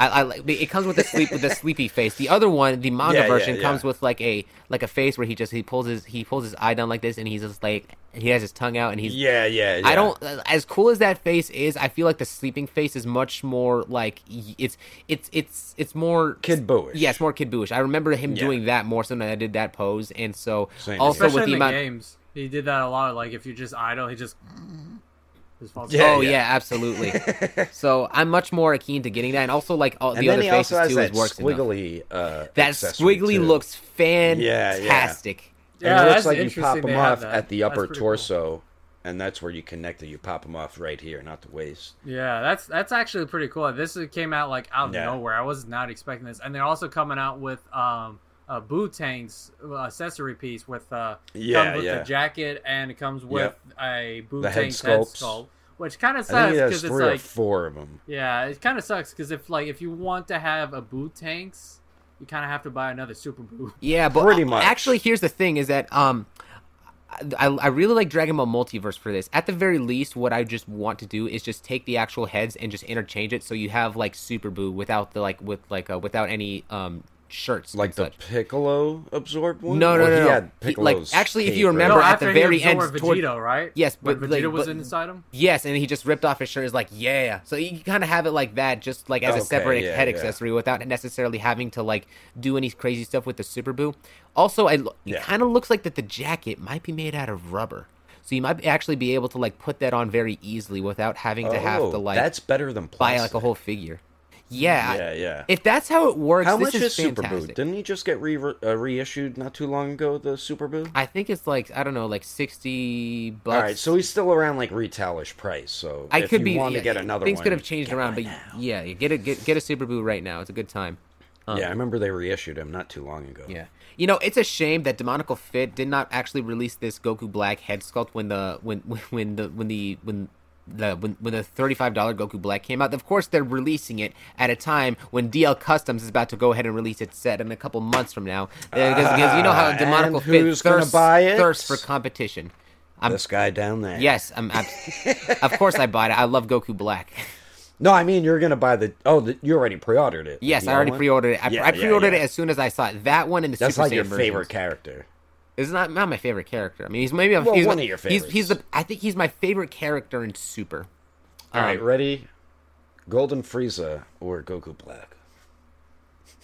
I, I like it comes with the sleep with the [laughs] sleepy face. The other one, the manga Yeah, yeah, version, yeah. comes with like a like a face where he just he pulls his he pulls his eye down like this and he's just like he has his tongue out and he's Yeah, yeah, yeah. I don't as cool as that face is. I feel like the sleeping face is much more like it's it's it's it's more Kid Boo-ish. Yeah, it's more Kid Booish. I remember him Yeah. doing that more so than I did that pose, and so Same also with the in the amount. games, he did that a lot. Like if you just idle, he just just falls Yeah, oh asleep. yeah, absolutely. [laughs] so I'm much more keen to getting that, and also like all And the then other he faces also has too that is works enough. squiggly. Uh, That squiggly too. looks fantastic. And Yeah, it looks like you pop them off that. at the upper pretty cool. torso, and that's where you connect it. You pop them off right here, not the waist. Yeah, that's that's actually pretty cool. This came out like out of Yeah. nowhere. I was not expecting this, and they're also coming out with um a Boo Tank's accessory piece with uh Yeah, comes with yeah. the jacket and it comes with Yep. a Boo The head Tank's head sculpt, which kind of sucks because it's like four of them. yeah, it kind of sucks because if like if you want to have a Boo Tanks, you kind of have to buy another Super Boo. [laughs] Yeah, but Pretty much. actually, here's the thing: is that um, I, I really like Dragon Ball Multiverse for this. At the very least, what I just want to do is just take the actual heads and just interchange it, so you have like Super Boo without the like with like uh, without any um shirts Like the such. Piccolo absorbed one? No, no, Or no, he no. had He- like, Piccolo's actually, if cape, you right? remember no, at after the he very end absorbed toward- Vegito, right? Yes, when but, Vegeta like, was but- inside him. Yes, and he just ripped off his shirt. Is like, yeah. So you kind of have it like that, just like as Okay, a separate yeah, head yeah. accessory, without necessarily having to like do any crazy stuff with the Super Boo. Also, I, it Yeah. kind of looks like that the jacket might be made out of rubber, so you might actually be able to like put that on very easily without having to have Oh, to like that's better than buy like a whole figure. Yeah, Yeah, yeah. If that's how it works, How this much is, is Super Boo? Didn't he just get re- uh, reissued not too long ago? The Super Boo. I think it's like I don't know, like sixty bucks. All right, so he's still around like retailish price. So I if could you be. want yeah, to get another things one, could have changed around, but now. yeah, you get a get, get a Super Boo right now. It's a good time. yeah, I remember they reissued him not too long ago. Yeah. You know, it's a shame that Demonical Fit did not actually release this Goku Black head sculpt when the when [laughs] when the when the when the when, when the thirty five dollar Goku Black came out. Of course, they're releasing it at a time when DL Customs is about to go ahead and release its set in a couple months from now. Because, uh, because you know how Demonical Fit who's thirsts, buy it? thirsts for competition. I'm, This guy down there. yes, I'm, I'm [laughs] of course I bought it. I love Goku Black. No, I mean you're gonna buy the. Oh, the, you already pre-ordered it. Yes, I already one? pre-ordered it. I, Yeah, I pre-ordered yeah. it as soon as I saw it. That one and the That's Super like your Saiyan favorite character. It's not not my favorite character. I mean, he's maybe a, Well, he's one my- of your He's, he's the. I think he's my favorite character in Super. All right, Um, ready? Golden Frieza or Goku Black?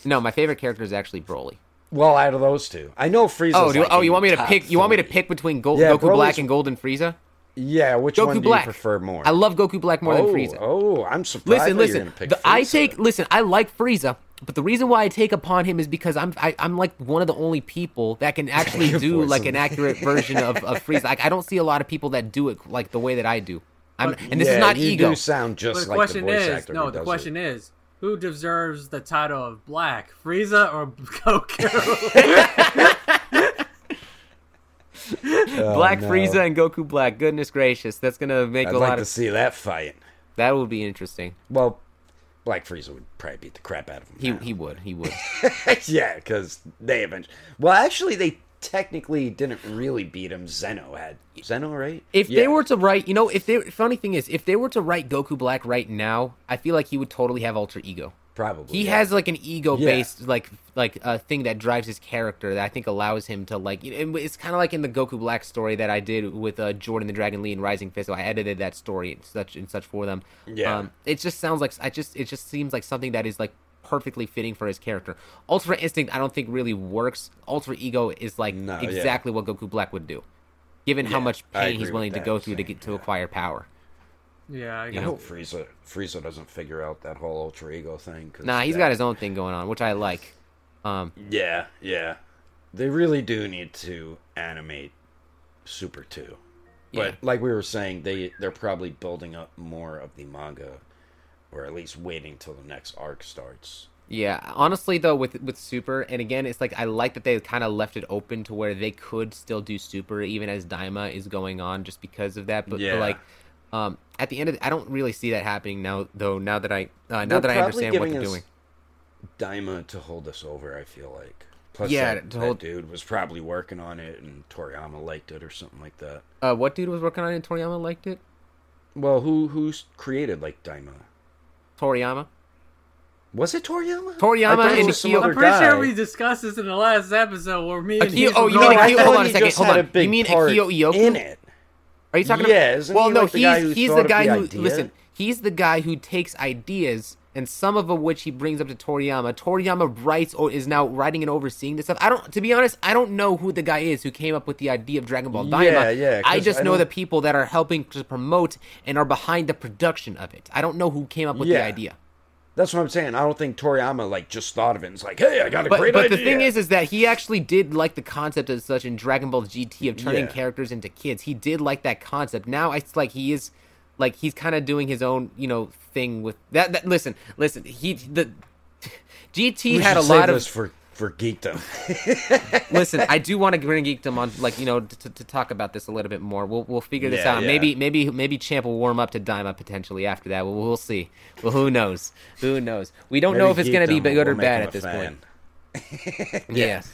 No, my favorite character is actually Broly. Well, out of those two, I know Frieza. Oh, do, like oh, you want me to pick? You want me to pick between Go, Yeah, Goku Black and Golden Frieza? Yeah, which Goku one do Black. you prefer more? I love Goku Black more oh, than Frieza. Oh, I'm surprised. listen, that you're listen. gonna pick The, I take listen. I like Frieza, but the reason why I take upon him is because I'm I, I'm like one of the only people that can [laughs] actually do like an accurate version of, of Frieza. Like I don't see a lot of people that do it like the way that I do. I'm, But- and this yeah, is not you ego. do sound But just the like question the voice is, actor. no, who the does question it. is, who deserves the title of Black, Frieza or [laughs] Goku? [laughs] [laughs] Oh, Black no. Frieza and Goku Black. Goodness gracious, that's gonna make I'd a like lot to of. See that fight. That would be interesting. Well, Black Frieza would probably beat the crap out of him. He now. he would he would. [laughs] yeah, because they eventually. Well, actually, they technically didn't really beat him. Zeno had Zeno, right? If Yeah. they were to write, you know, if they funny thing is, if they were to write Goku Black right now, I feel like he would totally have alter ego. Probably. he yeah. has like an ego based like like a thing that drives his character that I think allows him to like it's kind of like in the Goku Black story that I did with uh, Jordan the Dragon Lee and Rising Fist. So I edited that story and such and such for them. Yeah. um, it just sounds like I just it just seems like something that is like perfectly fitting for his character. Ultra Instinct I don't think really works. Ultra Ego is like No, yeah. exactly what Goku Black would do, given how much pain he's willing to go through to get to Yeah. acquire power. Yeah, I I guess. hope Frieza Frieza doesn't figure out that whole ultra ego thing. 'cause Nah, he's that- got his own thing going on, which I like. Um, Yeah, yeah. They really do need to animate Super 2. But Yeah. like we were saying, they they're probably building up more of the manga or at least waiting till the next arc starts. Yeah, honestly though, with with Super, and again, it's like I like that they kind of left it open to where they could still do Super even as Daima is going on, just because of that. But, but, like, um, at the end of, the, I don't really see that happening now. Though now that I uh, now They're that I understand what giving they're doing, Daima to hold us over, I feel like. Plus, Yeah, that, to that hold- dude was probably working on it, and Toriyama liked it or something like that. uh, what dude was working on it? and Toriyama liked it. Well, who who's created like Daima? Toriyama. Was it Toriyama? Toriyama I thought it and some Akio- other I'm pretty guy. sure we discussed this in the last episode where me and Akio- you oh, you mean going- I Akio- hold on a second, hold on. You mean part Akio Iyoku? in it? Are you talking Yeah, about? well, he, no, like, the guy he's who he's the guy the who listen. He's the guy who takes ideas and some of which he brings up to Toriyama. Toriyama writes or is now writing and overseeing this stuff. I don't, to be honest, I don't know who the guy is who came up with the idea of Dragon Ball Daima. Yeah, yeah, I just I know don't- the people that are helping to promote and are behind the production of it. I don't know who came up with the idea. That's what I'm saying. I don't think Toriyama like just thought of it and was like, "Hey, I got a But, great but idea." But the thing is, is that he actually did like the concept as such in Dragon Ball GT of turning Yeah. characters into kids. He did like that concept. Now it's like he is, like he's kind of doing his own, you know, thing with that. that listen, listen. He the [laughs] GT we had a lot of for for geekdom. [laughs] listen, I do want to bring Geekdom on, like you know, to, to talk about this a little bit more. We'll we'll figure this Yeah, out. yeah. Maybe maybe maybe Champ will warm up to Daima potentially after that. We'll, we'll see. Well, who knows? Who knows? We don't know if it's going to be good or Geekdom will bad at this a point. fan. [laughs] Yes.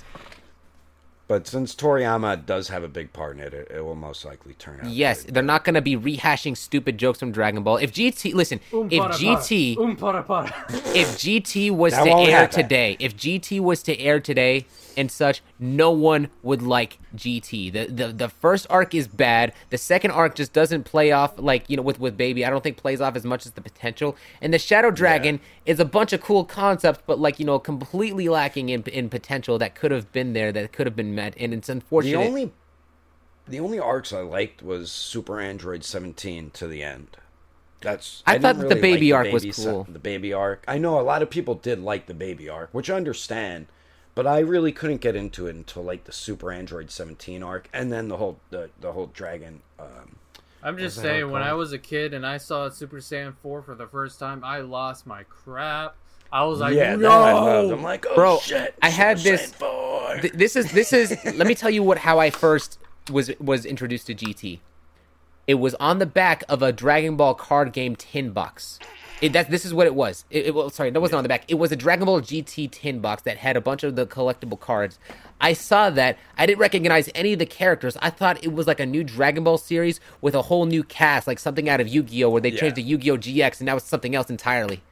But since Toriyama does have a big part in it, it, it will most likely turn out. Yes, good. they're not going to be rehashing stupid jokes from Dragon Ball. If GT, listen, Um, if para, GT, para. Um, para, para. if GT was That to air happen. today, if GT was to air today and such, no one would like GT. The, the the first arc is bad. The second arc just doesn't play off like you know with with Baby. I don't think plays off as much as the potential. And the Shadow Dragon is a bunch of cool concepts, but like you know completely lacking in in potential that could have been there, that could have been met. And it's unfortunate. The only the only arcs I liked was Super Android 17 to the end. That's I didn't thought that the baby like arc was baby se- cool. the baby arc. I know a lot of people did like the baby arc, which I understand, but I really couldn't get into it until like the Super Android 17 arc, and then the whole the, the whole dragon. Um, I'm just saying, when I was a kid and I saw Super Saiyan 4 for the first time, I lost my crap. I was like, yeah, no! I loved. I'm like, oh Bro, shit! I had Super this- Th- this is this is [laughs] let me tell you what how I first was was introduced to GT. It was on the back of a Dragon Ball card game tin box. It, that this is what it was. It, it well, sorry, that wasn't on the back. It was a Dragon Ball GT tin box that had a bunch of the collectible cards. I saw that. I didn't recognize any of the characters. I thought it was like a new Dragon Ball series with a whole new cast, like something out of Yu-Gi-Oh, where they Yeah. changed to Yu-Gi-Oh GX, and now it's something else entirely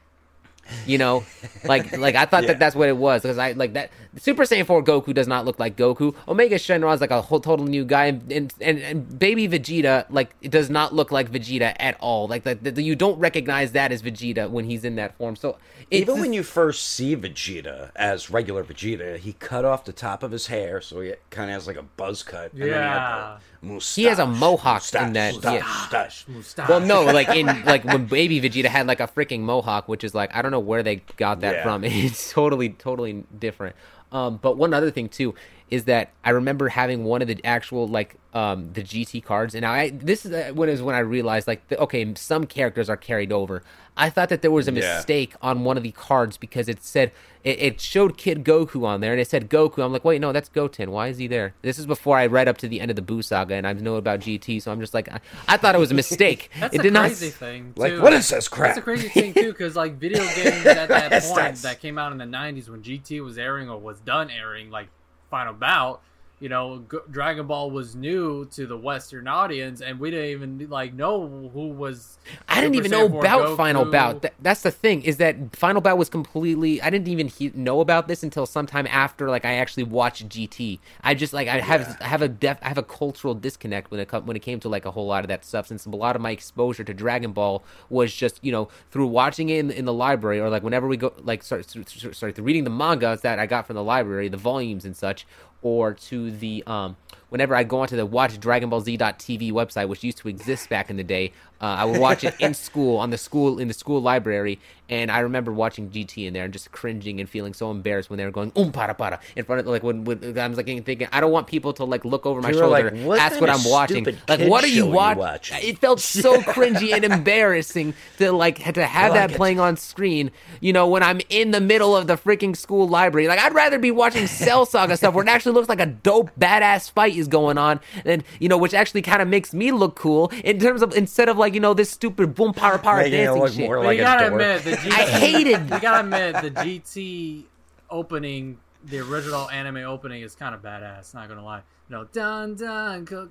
you know like [laughs] like i thought Yeah. that that's what it was because i like that super saiyan 4 goku does not look like goku omega shenron is like a whole total new guy and and, and, and baby vegeta like it does not look like vegeta at all like the, the, you don't recognize that as vegeta when he's in that form so it's Even when you first see Vegeta as regular Vegeta, he cut off the top of his hair, so he kind of has like a buzz cut. and then he had Yeah. The mustache, He has a mohawk in that, Mustache, yeah. mustache. Mustache. well no like in like when baby vegeta had like a freaking mohawk which is like i don't know where they got that Yeah. from [laughs] it's totally totally different um but one other thing too is that i remember having one of the actual like um the gt cards and i this is uh, when is when i realized like the, okay some characters are carried over i thought that there was a Yeah. mistake on one of the cards because it said it, it showed kid goku on there and it said goku i'm like wait no that's goten why is he there this is before i read up to the end of the boo saga and i know about gt so i'm just like i, I thought it was a mistake [laughs] That's it a did not crazy thing. Like, too. what is this crap? That's a crazy thing too, because like video [laughs] games at that point that's- that came out in the '90s when GT was airing or was done airing, like Final Bout, you know, G- Dragon Ball was new to the Western audience, and we didn't even like know who was. I didn't even know Saiyan 4 about Final Bout. That, that's the thing is that Final Bout was completely. I didn't even he- know about this until sometime after like I actually watched GT. I just like I have I have a def, I have a cultural disconnect when it when it came to like a whole lot of that stuff. Since a lot of my exposure to Dragon Ball was just you know through watching it in, in the library or like whenever we go like sorry, sorry through reading the mangas that I got from the library, the volumes and such, or to the um whenever I go onto the Watch Dragon Ball Z.TV website, which used to exist back in the day, uh, I would watch it in [laughs] school on the school in the school library, and I remember watching GT in there and just cringing and feeling so embarrassed when they were going um para para in front of like when, when I was like thinking I don't want people to like look over my You were like, shoulder, "What ask kind what of I'm watching, stupid like kid what are show you are you watch- watching?" It felt so [laughs] cringy and embarrassing to like to have that playing on screen. You know when I'm in the middle of the freaking school library, like I'd rather be watching Cell Saga stuff where it actually looks like a dope badass fight is going on, and you know which actually kind of makes me look cool in terms of instead of like you know this stupid boom para para Making dancing look shit. more like you gotta dork. admit the GT. [laughs] I hated- You gotta admit the GT opening, the original anime opening is kind of badass. Not gonna lie. No, dun dun. Yeah,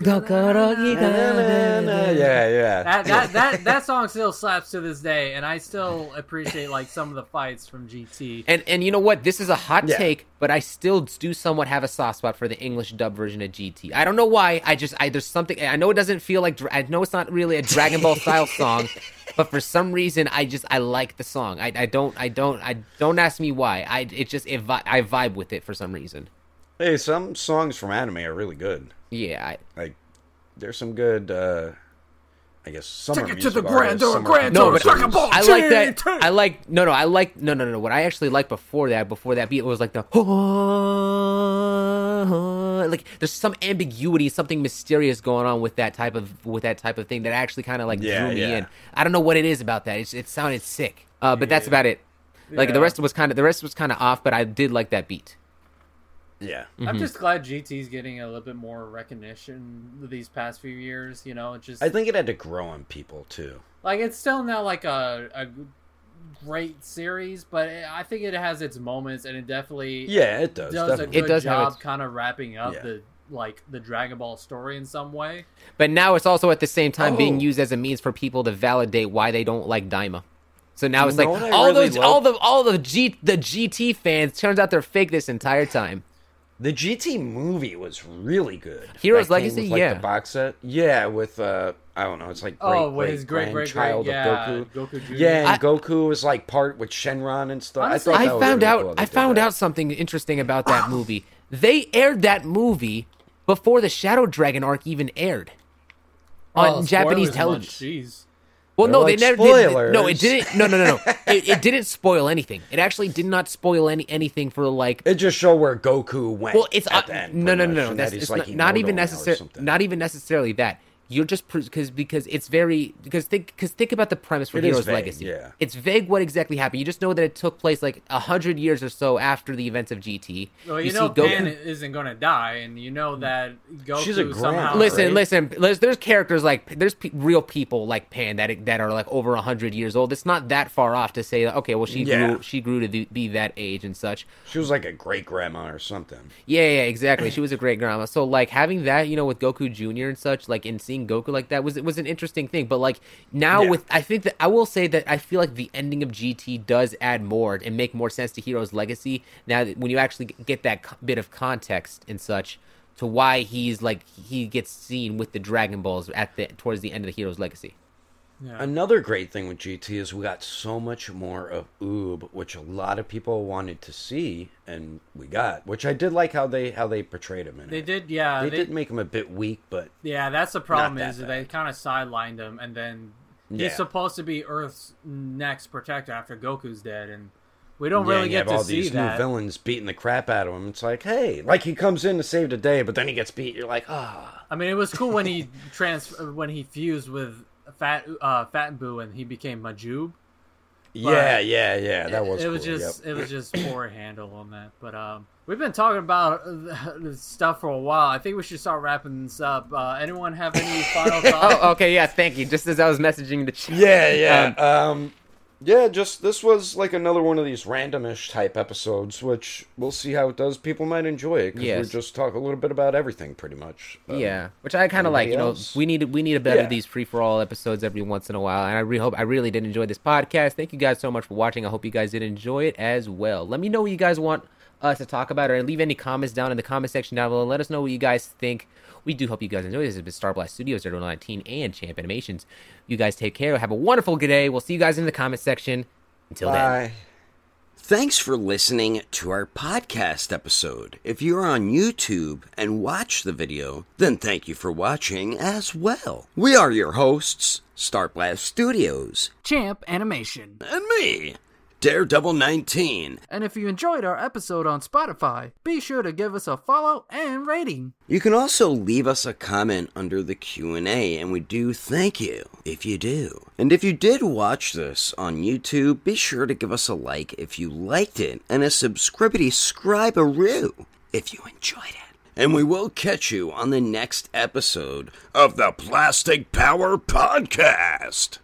yeah, yeah. That, that that that song still slaps to this day, and I still appreciate like some of the fights from GT. And and you know what? This is a hot Yeah. take, but I still do somewhat have a soft spot for the English dub version of GT. I don't know why. I just I there's something. I know it doesn't feel like. I know it's not really a Dragon Ball style song, but for some reason I just I like the song. I, I don't I don't I don't ask me why. I it just it, I vibe with it for some reason. Hey, some songs from anime are really good. Yeah. I, Like, there's some good. uh I guess summer Take it to the artists, grandeur, summer grandeur, No, but Dragon Ball I like that. I like no, no. I like no, no, no, no. What I actually like before that, before that beat, it was like the [laughs] like. There's some ambiguity, something mysterious going on with that type of with that type of thing that actually kind of like Yeah, drew me yeah. in. I don't know what it is about that. It's, it sounded sick, uh, but that's about it. Like the rest was kind of the rest was kind of off, but I did like that beat. Yeah. Mm-hmm. I'm just glad GT's getting a little bit more recognition these past few years. You know, it just I think it had to grow on people too. like it's still not like a, a great series, but it, I think it has its moments, and it definitely Yeah, it does. does a good It does job its- kind of wrapping up Yeah. the like the Dragon Ball story in some way. But now it's also at the same time being Oh. used as a means for people to validate why they don't like Daima. So now You it's like know what I all really those, love? all the, all the G, the GT fans. Turns out they're fake this entire time. The GT movie was really good. Hero's That came Legacy? with, like, Yeah. the box set. Yeah, with uh, I don't know. It's like great, Oh, with great his great, great, great, grandchild yeah, of Goku. Goku Jr. Yeah, and I- Goku was like part with Shenron and stuff. Honestly, I, thought I was found really out. cool I found that. out something interesting about that movie. They aired that movie before the Shadow Dragon arc even aired on Oh, Japanese television. much, Jeez. Well, They're no, like, they never did. No, it didn't. No, no, no, no. [laughs] it, it didn't spoil anything. It actually did not spoil any anything for like It just showed where Goku went. Well, it's uh, end, no, no, no, no. That's that it's like not, not even Imoto now or necessary. something. Not even necessarily that. You're just because because it's very because think because think about the premise for It is Heroes vague, Legacy. yeah. It's vague what exactly happened. You just know that it took place like a hundred years or so after the events of GT. Well, you, see know, Goku- Pan isn't going to die, and you know that Goku She's a somehow. grandma, Listen, right? listen. There's, there's characters like there's pe- real people like Pan that that are like over hundred years old. It's not that far off to say, okay, well she Yeah. grew she grew to be, be that age and such. She was like a great grandma or something. Yeah, yeah, exactly. She was a great grandma. So like having that, you know, with Goku Jr. and such, like in seeing Goku like that was it was an interesting thing. But like now Yeah. with I think that I will say that I feel like the ending of GT does add more and make more sense to Hero's legacy. Now that when you actually get that bit of context and such to why he's like he gets seen with the Dragon Balls at the towards the end of the Hero's legacy. Yeah. Another great thing with GT is we got so much more of Oob, which a lot of people wanted to see, and we got. Which I did like how they how they portrayed him in it. They it. did, yeah. They, they- did make him a bit weak, but Yeah, that's the problem that is bad. they kind of sidelined him, and then Yeah. he's supposed to be Earth's next protector after Goku's dead, and we don't yeah, really get to all see these that. new villains beating the crap out of him. It's like, hey, like he comes in to save the day, but then he gets beat. You're like, ah, I mean, it was cool when he [laughs] trans when he fused with Fat uh, Fat Boo and he became Majuub. yeah, yeah, yeah. That was it was cool, just yep. it was just poor handle on that. But um, we've been talking about uh, [laughs] stuff for a while. I think we should start wrapping this up. Uh, anyone have any [laughs] final thoughts? Oh, okay, yeah, thank you. Just as I was messaging the chat. Yeah, yeah. Um, yeah, just this was like another one of these randomish type episodes, which we'll see how it does. People might enjoy it because Yes. we just talk a little bit about everything, pretty much. Um, yeah, which I kind of like. You know, we need we need a better Yeah. these free for all episodes every once in a while, and I really hope I really did enjoy this podcast. Thank you guys so much for watching. I hope you guys did enjoy it as well. Let me know what you guys want us to talk about, or leave any comments down in the comment section down below. Let us know what you guys think. We do hope you guys enjoy this. This has been Star Blast Studios 019 and Champ Animations. You guys take care. Have a wonderful good day. We'll see you guys in the comment section. Until then. Thanks for listening to our podcast episode. If you're on YouTube and watch the video, then thank you for watching as well. We are your hosts, Starblast Studios, Champ Animation. and me, Daredevil 19. And if you enjoyed our episode on Spotify, be sure to give us a follow and rating. You can also leave us a comment under the Q&A and we do thank you if you do. And if you did watch this on YouTube, be sure to give us a like if you liked it and a subscribity scribe a roo if you enjoyed it. And we will catch you on the next episode of the Plastic Power Podcast.